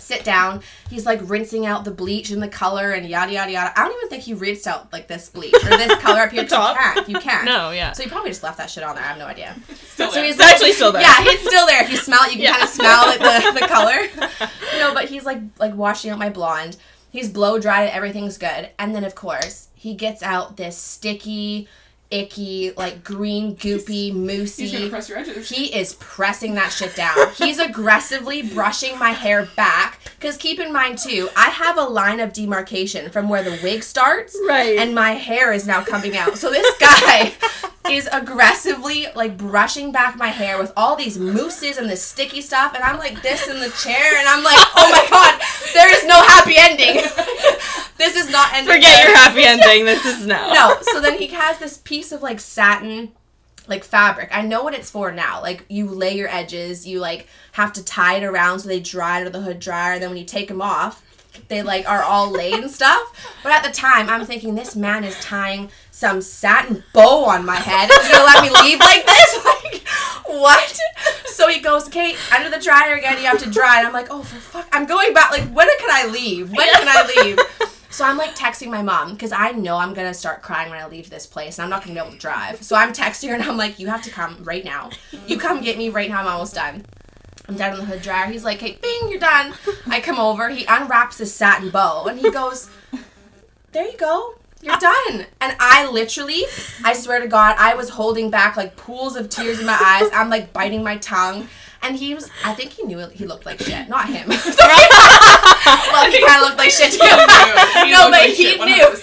sit down. He's like rinsing out the bleach and the color and yada yada yada. I don't even think he rinsed out like this bleach or this color up here. *laughs* You can't. You can't. no, yeah. So he probably just left that shit on there. I have no idea. Still So there. he's It's actually still there. Yeah, it's still there. If you smell it, you can Yeah. kind of smell like the, the *laughs* color. No, but he's like like washing out my blonde. He's blow dried it. Everything's good. And then of course he gets out this sticky, icky, like green, goopy, He's gonna moosey. press your edges. He is pressing that shit down. He's aggressively brushing my hair back. Because keep in mind, too, I have a line of demarcation from where the wig starts. Right. And my hair is now coming out. So this guy *laughs* is aggressively like brushing back my hair with all these mousses and this sticky stuff. And I'm like this in the chair. And I'm like, oh my God, there is no happy ending. *laughs* this is not ending. Forget good. your happy *laughs* ending. This is now. No. So then he has this piece of like satin like fabric. I know what it's for now. Like you lay your edges, you like have to tie it around so they dry under the hood dryer, then when you take them off, they like are all laid and stuff. But at the time, I'm thinking this man is tying some satin bow on my head. He's gonna let me leave like this? *laughs* Like what? So he goes, Kate, under the dryer again. You have to dry. And I'm like, oh for fuck, I'm going back. Like when can I leave? When can I leave? So I'm like texting my mom because I know I'm gonna start crying when I leave this place and I'm not gonna be able to drive. So I'm texting her and I'm like, you have to come right now. You come get me right now. I'm almost done. I'm down in the hood dryer. He's like, hey, bing, you're done. I come over. He unwraps this satin bow and he goes, there you go. You're done. And I literally, I swear to God, I was holding back like pools of tears in my eyes. I'm like biting my tongue. And he was, I think he knew he looked like shit. Not him. *laughs* well, he kind of looked like shit too. He no, but like he shit, knew.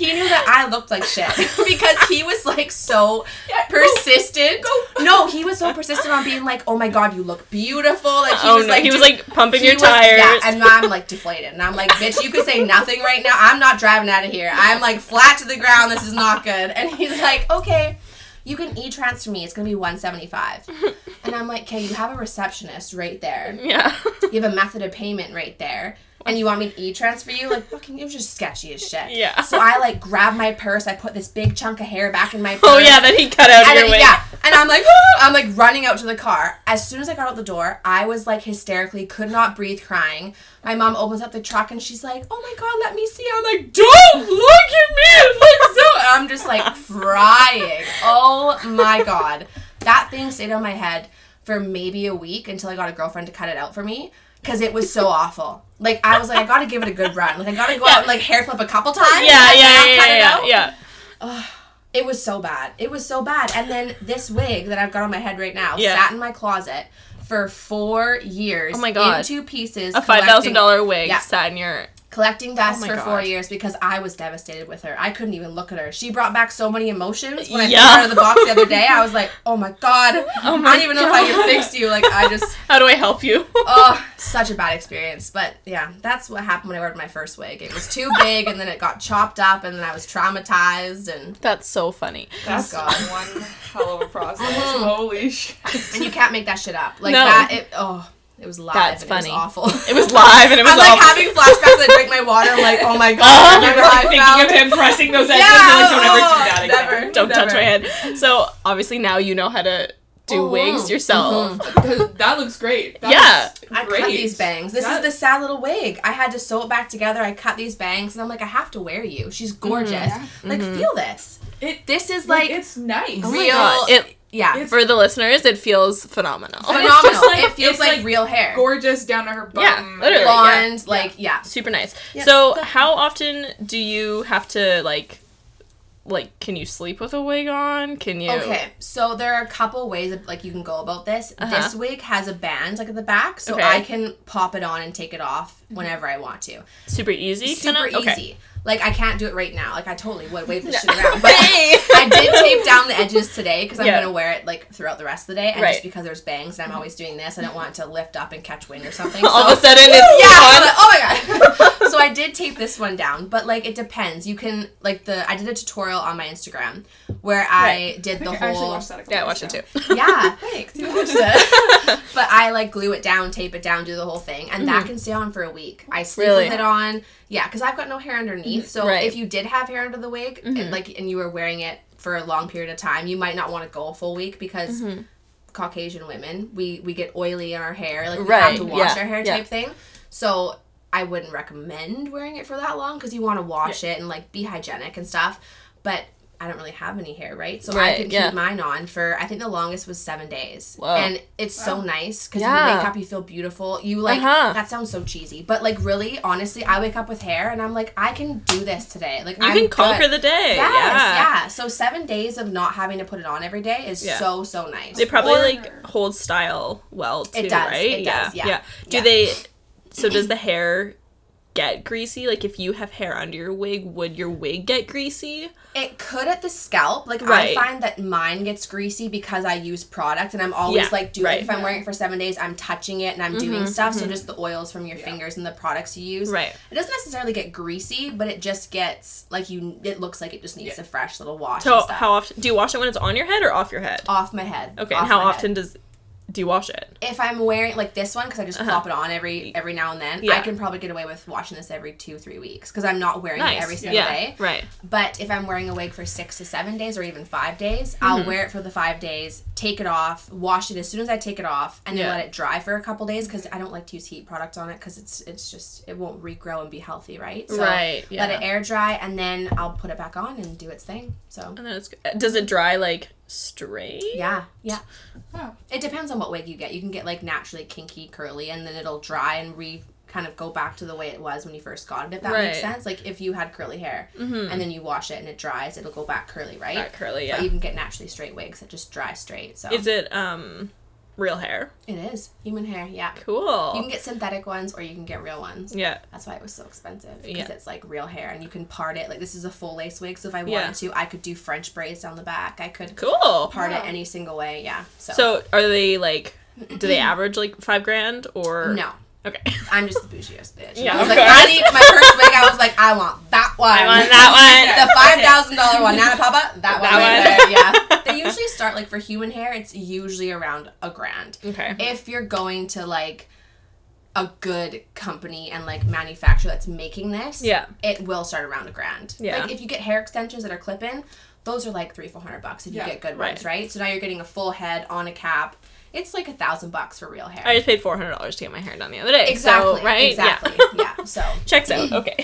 100%. he knew that I looked like shit *laughs* because he was like so persistent. No, he was so persistent on being like, "Oh my god, you look beautiful." Like he oh was no, like, he was like pumping your was- tires. Yeah, and I'm like deflated, and I'm like, "Bitch, you could say nothing right now. I'm not driving out of here. I'm like flat to the ground. This is not good." And he's like, "Okay." You can e-transfer me. It's gonna be one seventy five, *laughs* and I'm like, "Okay, you have a receptionist right there. yeah. You have a method of payment right there, and you want me to e-transfer you? Like, fucking, it was just sketchy as shit." *laughs* Yeah. So I like grab my purse. I put this big chunk of hair back in my oh, purse. oh yeah, then he cut out And your then- wig. yeah, and I'm like! *laughs* I'm like running out to the car. As soon as I got out the door, I was like hysterically, could not breathe, crying. My mom opens up the truck and she's like, "Oh my god, let me see." I'm like, "Don't look at me!" It looks so. And I'm just like *laughs* crying. Oh my god, that thing stayed on my head for maybe a week until I got a girlfriend to cut it out for me because it was so awful. Like I was like, I gotta give it a good run. Like I gotta go out and like hair flip a couple times. Yeah, yeah, yeah, yeah, yeah, yeah. It was so bad. It was so bad. And then this wig that I've got on my head right now Yeah. sat in my closet for four years. Oh my God. In two pieces. A five thousand dollar wig Yeah. sat in your. Collecting dust Oh for God. four years because I was devastated with her. I couldn't even look at her. She brought back so many emotions. When I Yeah. took her out of the box the other day, I was like, oh my God. *laughs* Oh I don't even know if I can fix you. Like, I just, *laughs* How do I help you? *laughs* oh, such a bad experience. But yeah, that's what happened when I ordered my first wig. It was too big and then it got chopped up and then I was traumatized and That's so funny. That's God. one hell of a process. Holy shit. and you can't make that shit up. Like No. that. It oh, it was live. That's and funny. It was awful. It was live and it *laughs* was I'm like awful. having flashbacks. I drink my water. I'm like, oh my god. Oh, I You're like thinking felt. of him pressing those edges. Yeah, You're like, don't ever do oh, that again. never. Don't touch my head. So obviously now you know how to do Mhm. wigs yourself. Because that looks great. That Yeah. looks I cut these bangs. This That- is the sad little wig. I had to sew it back together. I cut these bangs, and I'm like, I have to wear you. She's gorgeous. Yeah. Like, Mhm. feel this. It, This is like, like it's nice. Oh my real. God. It- yeah, it's- For the listeners, it feels phenomenal. Phenomenal. like- it feels like, like real hair. gorgeous down to her bum. Yeah, literally. Blonde, like yeah. Super nice. Yeah. So how often do you have to like like can you sleep with a wig on? Can you Okay, so there are a couple ways of like you can go about this. Uh-huh. This wig has a band like at the back, so Okay. I can pop it on and take it off whenever I want to. super easy? Super kinda? Okay. easy. Like I can't do it right now. Like I totally would wave this shit around, *laughs* but Hey! *laughs* I did tape down the edges today because I'm Yeah. gonna wear it like throughout the rest of the day, and Right. just because there's bangs and I'm always doing this, I don't want it to lift up and catch wind or *laughs* something. All so- of a sudden it's yeah, like, oh my god. So I did tape this one down, but like it depends. You can like the I did a tutorial on my Instagram where I did I the I whole watched that Yeah, I days watched it too. *laughs* yeah, thanks. You *laughs* watched it. *laughs* but I like glue it down, tape it down, do the whole thing, and that can stay on for a week. I sleep Mm-hmm. Really? with it on, yeah, because I've got no hair underneath. So Right. Mm-hmm. if you did have hair under the wig, and, like, and you were wearing it for a long period of time, you might not want to go a full week because. Mm-hmm. Caucasian women, we we get oily in our hair, like we Right, have to wash yeah, our hair yeah. type thing. So I wouldn't recommend wearing it for that long because you want to wash it and like be hygienic and stuff. But I don't really have any hair, right? So I Right, can keep mine on for I think the longest was seven days, Whoa. and it's so nice because Yeah. you wake up, you feel beautiful. You like Uh-huh. that sounds so cheesy, but like really, honestly, I wake up with hair and I'm like, I can do this today. Like You I'm can conquer good. the day. Yes, yeah. yeah. So seven days of not having to put it on every day is Yeah. so so nice. They probably Or- like hold style well too, does, right? it does, yeah. Do Yeah. they so does the hair get greasy? Like if you have hair under your wig, would your wig get greasy? It could at the scalp. Like Right. I find that mine gets greasy because I use product and I'm always Yeah, like doing right. if I'm wearing it for seven days, I'm touching it and I'm doing stuff. So just the oils from your fingers and the products you use. Mm-hmm, Right. It doesn't necessarily get greasy, but it just gets like you it looks like it just needs a fresh little wash. So and stuff. how often do you wash it when it's on your head or off your head? off my head. Okay, Off and how my head. often does do you wash it? if I'm wearing like this one because I just pop it on every every now and then, Uh-huh. Yeah. I can probably get away with washing this every two three weeks because I'm not wearing Nice. it every single yeah. day. Right. But if I'm wearing a wig for six to seven days or even five days, Mm-hmm. I'll wear it for the five days, take it off, wash it as soon as I take it off, and then Yeah. let it dry for a couple days because I don't like to use heat products on it because it's it's just it won't regrow and be healthy, right? So Right, yeah. Let it air dry and then I'll put it back on and do its thing. So And then it's does it dry like straight? yeah, yeah. Wow. It depends on what wig you get. You can get like naturally kinky, curly, and then it'll dry and re kind of go back to the way it was when you first got it. If that makes Right. Mm-hmm. sense. Like if you had curly hair and then you wash it and it dries, it'll go back curly, right? Not curly, yeah. But you can get naturally straight wigs that just dry straight. So Is it um real hair? it is human hair. Yeah. Cool. You can get synthetic ones or you can get real ones. yeah. That's why it was so expensive because Yeah. it's like real hair and you can part it. Like this is a full lace wig, so if I wanted Yeah. to, I could do French braids down the back. I could Cool. part Wow. it any single way. Yeah. So, So are they like do they *clears throat* average like five grand or no. Okay. *laughs* I'm just the bougiest bitch. Yeah, I was like, course. I need my first wig. I was like, I want that *laughs* one. I want that one. *laughs* the five thousand dollar one, Nana Papa. That, one. That right one. Yeah. They usually start like for human hair. It's usually around a grand. Okay. If you're going to like a good company and like manufacturer that's making this, Yeah. it will start around a grand. Yeah. Like if you get hair extensions that are clip in, those are like three, four hundred bucks if you Yeah. get good Right. ones, right? So now you're getting a full head on a cap. It's like a thousand bucks for real hair. I just paid four hundred dollars to get my hair done the other day. exactly. So, right? Exactly. Yeah. *laughs* yeah. So Checks out. *clears throat* Okay.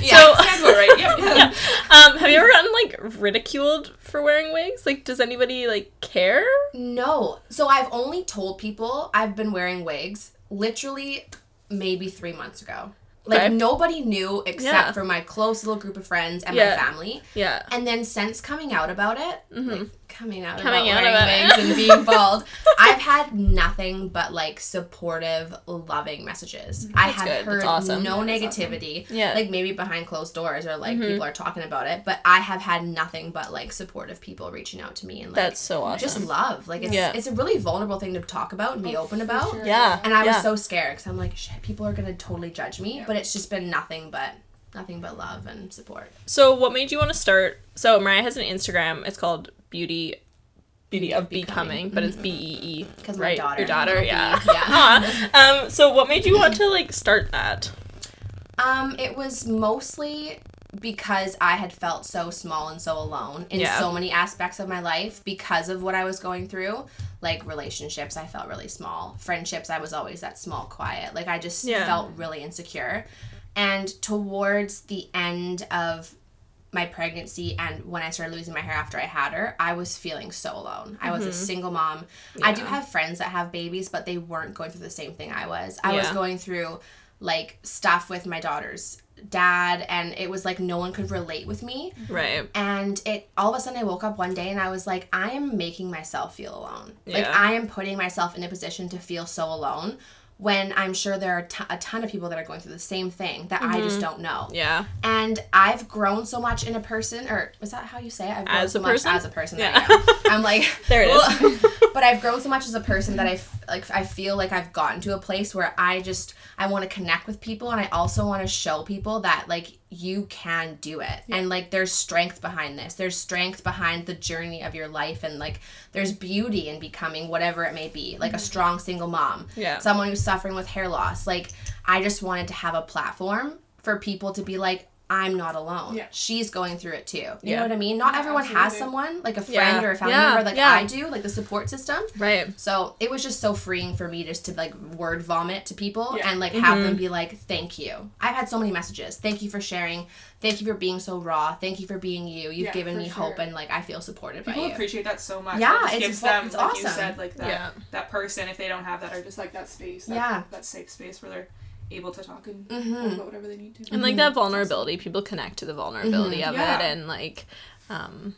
Yeah. *laughs* So Sounds about right. Yep. *laughs* yeah. Um, have you ever gotten like ridiculed for wearing wigs? Like, does anybody like care? No. So I've only told people I've been wearing wigs literally maybe three months ago. Like Okay. nobody knew except Yeah. for my close little group of friends and Yeah. my family. Yeah. And then since coming out about it, like coming out Coming about out wearing about wigs and being bald, *laughs* I've had nothing but like supportive, loving messages. I have good. That's heard awesome. no That's awesome. negativity. Yeah. Like maybe behind closed doors or like Mm-hmm. people are talking about it, but I have had nothing but like supportive people reaching out to me and like That's so awesome. just love. Like it's Yeah. it's a really vulnerable thing to talk about and be open about. sure. yeah. And I was so scared because I'm like, shit, people are gonna totally judge me. But it's just been nothing but nothing but love and support. So, what made you want to start? So, Mariah has an Instagram. It's called Beauty. Beauty of Becoming, but it's B E E. *laughs* 'Cause my right? daughter. Your daughter, yeah. *laughs* yeah. Um. So, what made you want to like start that? Um, it was mostly because I had felt so small and so alone in Yeah. so many aspects of my life because of what I was going through. Like relationships, I felt really small. Friendships, I was always that small, quiet. Like I just Yeah. felt really insecure. And towards the end of my pregnancy and when I started losing my hair after I had her, I was feeling so alone. I was a mm-hmm. single mom. I do have friends that have babies, but they weren't going through the same thing I was. I was going through like stuff with my daughter's dad and it was like no one could relate with me Right. and it all of a sudden I woke up one day and I was like I am making myself feel alone. Yeah. Like I am putting myself in a position to feel so alone when I'm sure there are t- a ton of people that are going through the same thing that I Mm-hmm. just don't know. Yeah. And I've grown so much in a person, or is that how you say it? I've grown As so a much person? as a person. Yeah. There you go. I'm like, *laughs* There it is. But *laughs* but I've grown so much as a person that I f- like I feel like I've gotten to a place where I just I want to connect with people and I also want to show people that like you can do it. And like there's strength behind this. There's strength behind the journey of your life and like there's beauty in becoming whatever it may be like a mm-hmm. strong single mom. Yeah. someone who's suffering with hair loss. Like I just wanted to have a platform for people to be like I'm not alone. Yeah. She's going through it too. You Yeah. know what I mean? Not Yeah, everyone has someone like a friend or a family member like. I do, like the support system. Right. So it was just so freeing for me just to like word vomit to people and like have Mm-hmm. them be like, thank you. I've had so many messages. Thank you for sharing. Thank you for being so raw. Thank you for being you. You've given me hope and like I feel supported People by you. appreciate that so much. Yeah, It it's gives them, it's like you said, like that that person if they don't have that or just like that space. That, Yeah. That safe space where they're able to talk and Mhm. talk about whatever they need to. And like that vulnerability, people connect to the vulnerability of Yeah. it and like um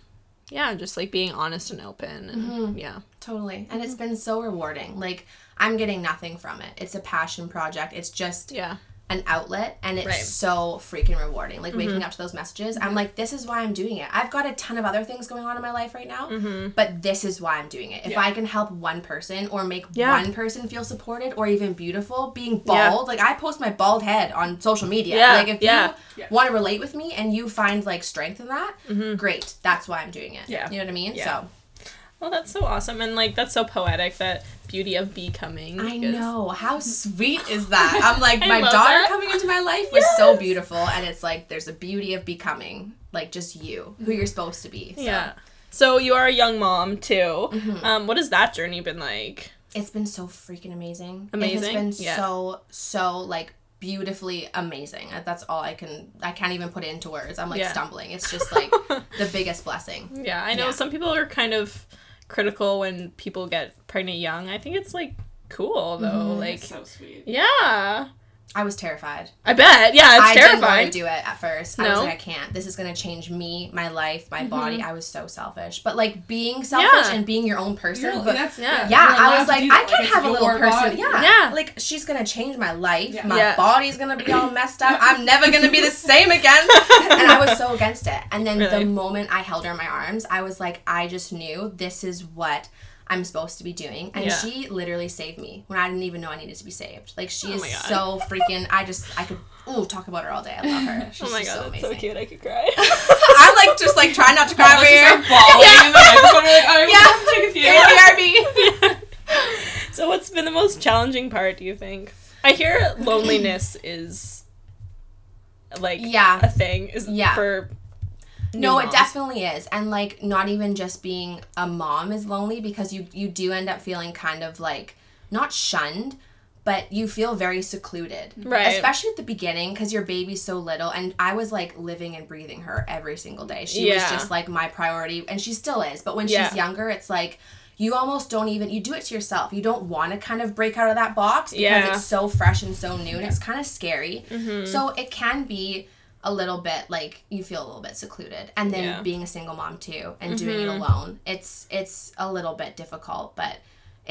yeah, just like being honest and open and yeah. Totally. And it's been so rewarding. Like I'm getting nothing from it. It's a passion project. It's just Yeah. An outlet and it's Right. Mm-hmm. so freaking rewarding. Like waking up to those messages, I'm like, this is why I'm doing it. I've got a ton of other things going on in my life right now, Mm-hmm. but this is why I'm doing it. If Yeah. I can help one person or make Yeah. one person feel supported or even beautiful, being Yeah. bald, like I post my bald head on social media. Yeah, Like if yeah. you Yeah. want to relate with me and you find like strength in that, great. That's why I'm doing it. Yeah. You know what I mean? Yeah. So Well, that's so awesome and like that's so poetic that beauty of becoming. I know. How sweet is that? I'm *laughs* like, my daughter that. coming into my life was so beautiful. And it's like, there's a beauty of becoming, like, just you, who you're supposed to be. So Yeah. So you are a young mom too. Mm-hmm. Um, what has that journey been like? It's been so freaking amazing. Amazing? It has been Yeah. so, so, like, beautifully amazing. That's all I can, I can't even put it into words. I'm, like, Yeah. stumbling. It's just, like, *laughs* the biggest blessing. Yeah, I know Yeah. some people are kind of critical when people get pregnant young. I think it's like cool though. Mm-hmm. Like so sweet. yeah. I was terrified. I bet. Yeah, it's I didn't terrifying. want to do it at first. I was Mm-hmm. like, I can't. This is gonna change me, my life, my body. I was so selfish. But like being selfish Yeah. and being your own person. You're- but that's, yeah. yeah, I was like, I can have a little person. body. Yeah. Yeah. Like she's gonna change my life. Yeah. My Yeah. body's gonna be all messed up. I'm never gonna be the *laughs* same again. and I was so against it. And then Really? the moment I held her in my arms, I was like, I just knew this is what I'm supposed to be doing. And Yeah. she literally saved me when I didn't even know I needed to be saved. Like she Oh is so freaking I just I could ooh talk about her all day. I love her. *laughs* Oh She's oh my god, so that's amazing. so cute. I could cry. *laughs* I'm like just like trying not to cry over here. start bawling in the microphone. We're like, I Yeah. take a few. BRB. *laughs* so what's been the most challenging part, do you think? I hear loneliness is like Yeah. a thing is Yeah. for No, it definitely is. And like not even just being a mom is lonely because you you do end up feeling kind of like not shunned, but you feel very secluded. Right. Especially at the beginning cuz your baby's so little and I was like living and breathing her every single day. She was just like my priority and she still is. But when Yeah. she's younger, it's like you almost don't even you do it to yourself. You don't want to kind of break out of that box because Yeah. it's so fresh and so new and it's kind of scary. Mm-hmm. So it can be a little bit like you feel a little bit secluded and then Yeah. Mm-hmm. being a single mom too and doing it alone it's it's a little bit difficult but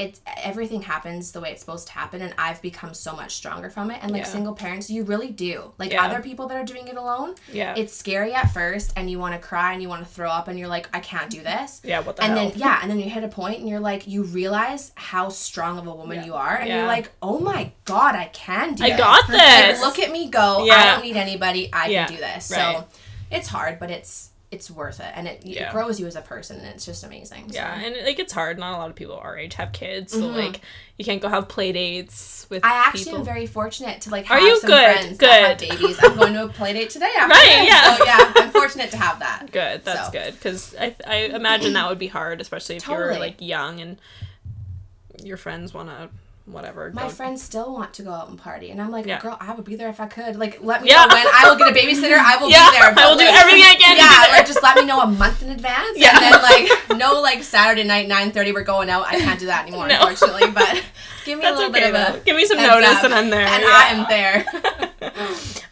it's everything happens the way it's supposed to happen and i've become so much stronger from it and like Yeah. single parents you really do like Yeah. other people that are doing it alone Yeah. it's scary at first and you want to cry and you want to throw up and you're like i can't do this yeah, what the and hell? then yeah, and then you hit a point and you're like, you realize how strong of a woman Yeah. you are, and you're like, oh my god, I can do this I this. got Like, this. look at me go. I don't need anybody. I can do this. right. So it's hard, but it's it's worth it, and it, Yeah. it grows you as a person, and it's just amazing. so. yeah, and like it's hard. Not a lot of people our age have kids, so like you can't go have play dates with Mm-hmm. I actually people. am very fortunate to like Are have you some good? friends that have Good. babies. I'm going to a play date today. After Right, this. yeah. So yeah, I'm fortunate to have that. *laughs* Good, that's So. good. Because I, I imagine that would be hard, especially if you're like young and your friends want to whatever. My go- friends still want to go out and party, and I'm like, Yeah. girl, I would be there if I could. Like, let me Yeah. know when I will get a babysitter. I will Yeah, be there. I will do everything I can to *laughs* Yeah, like just let me know a month in advance, Yeah. and then like no like Saturday night nine thirty we're going out. I can't do that anymore, *laughs* No. unfortunately. But *laughs* give me a little okay bit though. of a Give me some notice up, and I'm there. and. I am there.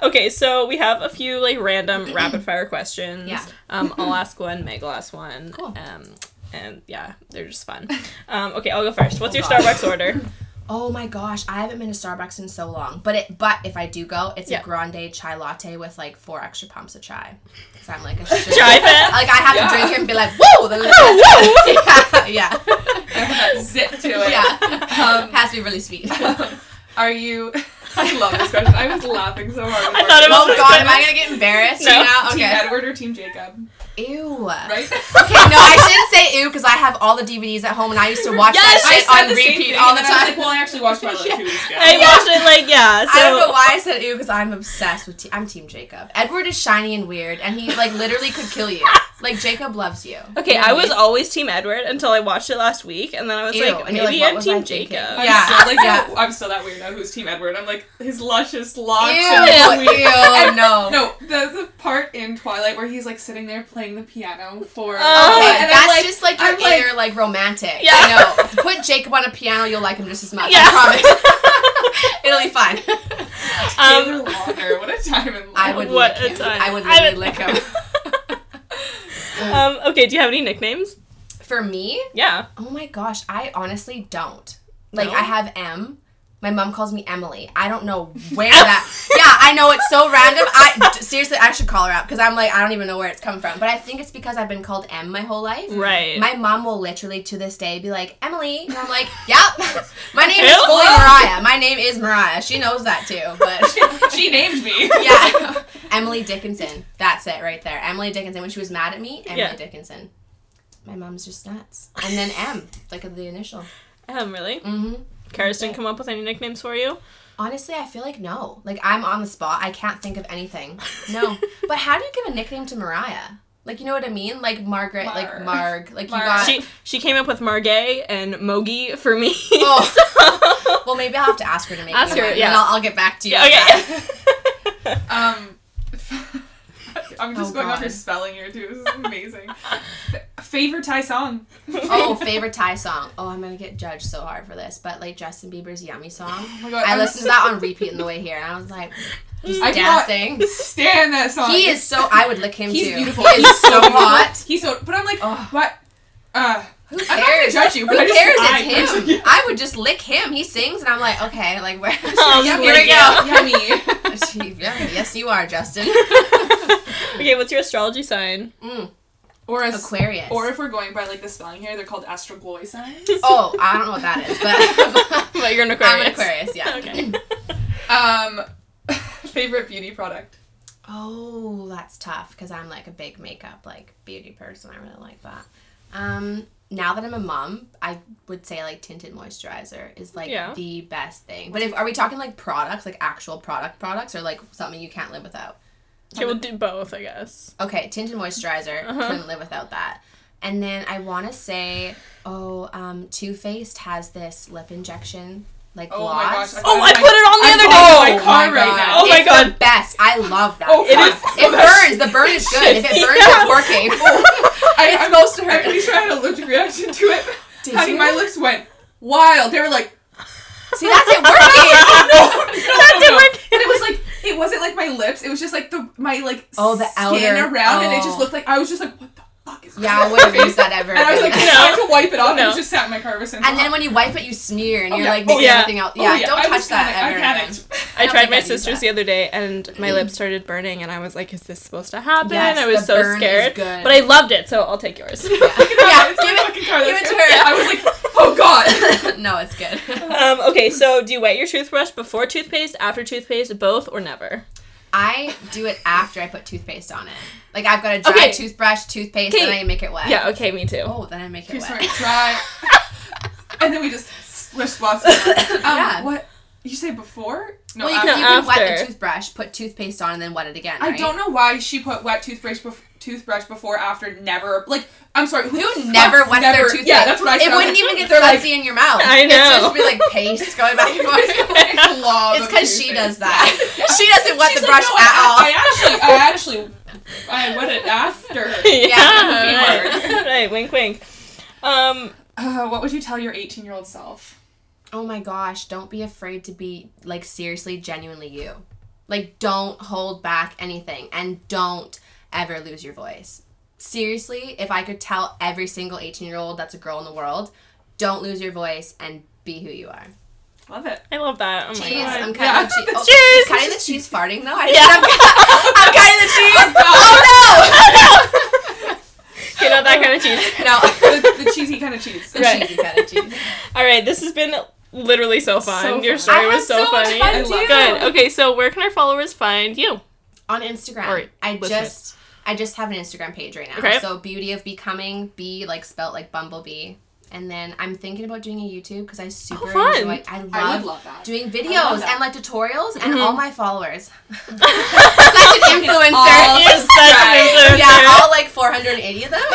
Okay, so we have a few like random *clears throat* rapid fire questions. Yeah. Um, I'll ask one, Meg will ask one. Cool. Um, and yeah, they're just fun. Um, okay, I'll go first. What's Oh, your. Starbucks order? Oh my gosh, I haven't been to Starbucks in so long. But it but if I do go, it's Yeah. a grande chai latte with like four extra pumps of chai. Cause I'm like a *laughs* Chai fan? Like I have Yeah. to drink it and be like, whoa, then *laughs* yeah, *laughs* yeah, zip to it. yeah. Um, Has to be really sweet. Are you? I love this question. I was laughing so hard. I thought it was oh god, am I gonna get embarrassed No. right now? Team Okay. Edward or Team Jacob? Ew. Right? *laughs* Okay, no, I shouldn't say ew because I have all the DVDs at home and I used to watch Yes, that I shit said on the repeat thing, all the then I was time. like, well, I actually watched Twilight *laughs* two weeks ago. I watched it like yeah. So I don't know why I said ew because I'm obsessed with. Te- I'm Team Jacob. Edward is shiny and weird, and he like literally could kill you. *laughs* Like Jacob loves you. Okay, You know I what was mean? always Team Edward until I watched it last week, and then I was Ew, like, and you're maybe like, I'm Team I thinking? Jacob. I'm Yeah, still, like, yeah. Oh, I'm still that weird now. Who's Team Edward? I'm like his luscious locks. Ew, and ew, weird- no. No, the the part in Twilight where he's like sitting there playing the piano for. Oh, Okay, and that's like- just like your I'm like- inner like romantic. Yeah. I know. *laughs* Put Jacob on a piano, you'll like him just as much. Yeah. I promise. *laughs* *laughs* It'll be fine. Taylor Um, Lautner, what a time in life. I would What lick a him. time. I would I literally would- lick him. um, okay, do you have any nicknames? For me, Yeah. oh my gosh, I honestly don't. Like No? I have M. My mom calls me Emily. I don't know where that. yeah, I know it's so random. I seriously, I should call her up because I'm like I don't even know where it's come from. But I think it's because I've been called M my whole life. Right. My mom will literally to this day be like, Emily. And I'm like, yep. *laughs* My name is fully Mariah. My name is Mariah. She knows that too. But *laughs* she named me. *laughs* yeah. Emily Dickinson. That's it right there. Emily Dickinson. When she was mad at me, Emily Yeah. Dickinson. My mom's just nuts. And then M, like the initial. um, really? hmm Karis didn't come up with any nicknames for you? Honestly, I feel like no. Like I'm on the spot. I can't think of anything. *laughs* No. but how do you give a nickname to Mariah? Like you know what I mean? Like Margaret, like Marg. Like Mar. you got. She she came up with Margay and Mogi for me. Oh. *laughs* well, maybe I'll have to ask her to make Ask her, one, and yeah. I'll, I'll get back to you. Yeah, okay. *laughs* Um, I'm just Oh, going off God. your spelling here too. This is *laughs* amazing. Favorite Thai song? *laughs* oh, favorite Thai song. Oh, I'm gonna get judged so hard for this, but like Justin Bieber's "Yummy" song. *gasps* Oh my god, I I'm listened to that on *laughs* repeat on the way here, and I was like, just I dancing. Stand that song. He is so. I would lick him He's too. beautiful. He is He's so hot. He's so. But I'm like, Oh. what? Uh, Who I'm not gonna cares? judge you, but Who I just- cares? I It's him. personally- *laughs* I would just lick him. He sings, and I'm like, okay, like where? *laughs* Um, here here we we go. Yummy. *laughs* Yeah, yes, you are, Justin. okay, what's your astrology sign? Mm, or as Aquarius. Or if we're going by like the spelling here, they're called astrogloy signs. oh, I don't know what that is, but But you're an Aquarius. I'm an Aquarius. Yeah. Okay. Um, favorite beauty product. Oh, that's tough because I'm like a big makeup like beauty person. I really like that. Um, now that I'm a mom, I would say like tinted moisturizer is like Yeah. the best thing. But if are we talking like products, like actual product products, or like something you can't live without? Okay, we'll do both, I guess. Okay, tinted moisturizer Uh-huh. couldn't live without that. And then I want to say, oh, um, Too Faced has this lip injection like Oh my gloss. gosh, Oh, I I- put it on the I other day. it Oh my car my right God. now. Oh my it's God. the best. I love that. Oh, it, *laughs* fuck. is, it burns. The burn is good. If it *laughs* burns, Yeah. it's working. *laughs* It's I'm- supposed to I'm hurt. pretty sure I had an allergic reaction to it. Did Honey, you? my lips went wild. They were like, See, that's it working. *laughs* No, no, *laughs* that's it working. And it was like, it wasn't like my lips. It was just like the my like Oh, the skin outer- around, and it oh. just looked like I was just like, what the fuck is? yeah, I going on wouldn't use that ever. And I was like again. No. trying to wipe it off, and No. it just sat in my car ever since. and then when you wipe it, you smear, and Oh, you're yeah. like Oh, yeah. everything else. Oh, Yeah, don't I touch that panic- ever *laughs* I again. panicked. I don't tried my I'd sister's that. the other day, and my lips started burning, and I was like, "Is this supposed to happen?" Yes, I was the so burn is scared, good. but I loved it, so I'll take yours. Yeah, yeah, *laughs* yeah it's give it. car. give it to her. I was like, oh god. *laughs* no, it's good. um, okay, so do you wet your toothbrush before toothpaste, after toothpaste, both, or never? I do it after I put toothpaste on it. Like I've got a dry Okay. toothbrush, toothpaste, Okay. then I make it wet. Yeah. Okay, me too. Oh, then I make it Okay, wet. sorry, try. *laughs* and then we just swish spots. Um, Yeah. What? You say before? No, well, you after. can, you can wet the toothbrush, put toothpaste on, and then wet it again. I don't know why she put wet toothbrush bef- toothbrush before after never like I'm sorry who, never wets never, their toothpaste? yeah that's what I said It wouldn't like, even *laughs* get they're like in your mouth. I It's know. just be like paste going back and forth. *laughs* *laughs* it's because she does that. she doesn't wet She's the like, brush no, at I, all. I actually I actually I wet it after yeah. Yeah. right. right. Wink, wink. Um. uh, what would you tell your 18 year old self oh my gosh, don't be afraid to be like seriously, genuinely you. Like, don't hold back anything and don't ever lose your voice. Seriously, if I could tell every single 18 year old that's a girl in the world, don't lose your voice and be who you are. Love it. I love that. Oh my Cheese. god. I'm cutting Yeah. the oh, *laughs* cheese. Oh, Cheese. cutting the cheese farting though. I Yeah. *laughs* I'm, cu- I'm cutting the cheese. Oh, oh, *laughs* oh You know that kind of cheese. no. the, the cheesy kind of cheese. The Right. cheesy kind of cheese. All right, this has been literally so fun. So Your story I was had so, so much funny. fun, I love too. Good. Okay, so where can our followers find you? On Instagram. Or I listeners. just I just have an Instagram page right now. Okay. So Beauty of Becoming, B like spelt like Bumblebee. And then I'm thinking about doing a YouTube because I super Oh, fun. enjoy. I love, I would love that. doing I love videos and like tutorials and Mhm. all my followers. *laughs* *laughs* Such an influencer. all You're such an influencer. yeah, all like 480 of them. *laughs*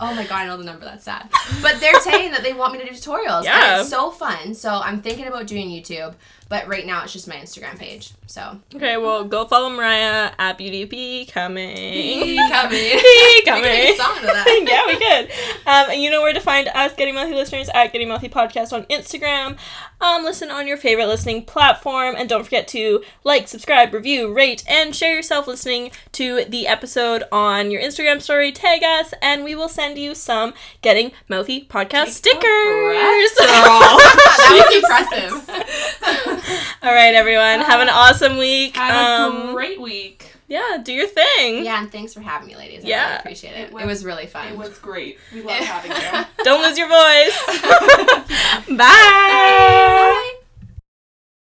oh my god, I know the number. That's sad. But they're saying that they want me to do tutorials. Yeah. And it's so fun. So I'm thinking about doing YouTube, but right now it's just my Instagram page. So Okay, well, go follow Mariah at Beauty Becoming. coming. *laughs* We could make a song to that. *laughs* yeah, we could. Um, and you know where to find us, Getting Mouthy listeners, at Getting Mouthy Podcast on Instagram. Um, listen on your favorite listening platform, and don't forget to like, subscribe, review, rate, and share yourself listening to the episode on your Instagram story. Tag us, and we will send you some Getting Mouthy Podcast stickers. *laughs* that was impressive. *laughs* All right, everyone, have an awesome week. Have Um, a great week. yeah, do your thing. Yeah, and thanks for having me, ladies. I Yeah. really appreciate it. It It was- was, really fun. It was great. We *laughs* love having you. Don't lose your voice. *laughs* Bye. Bye.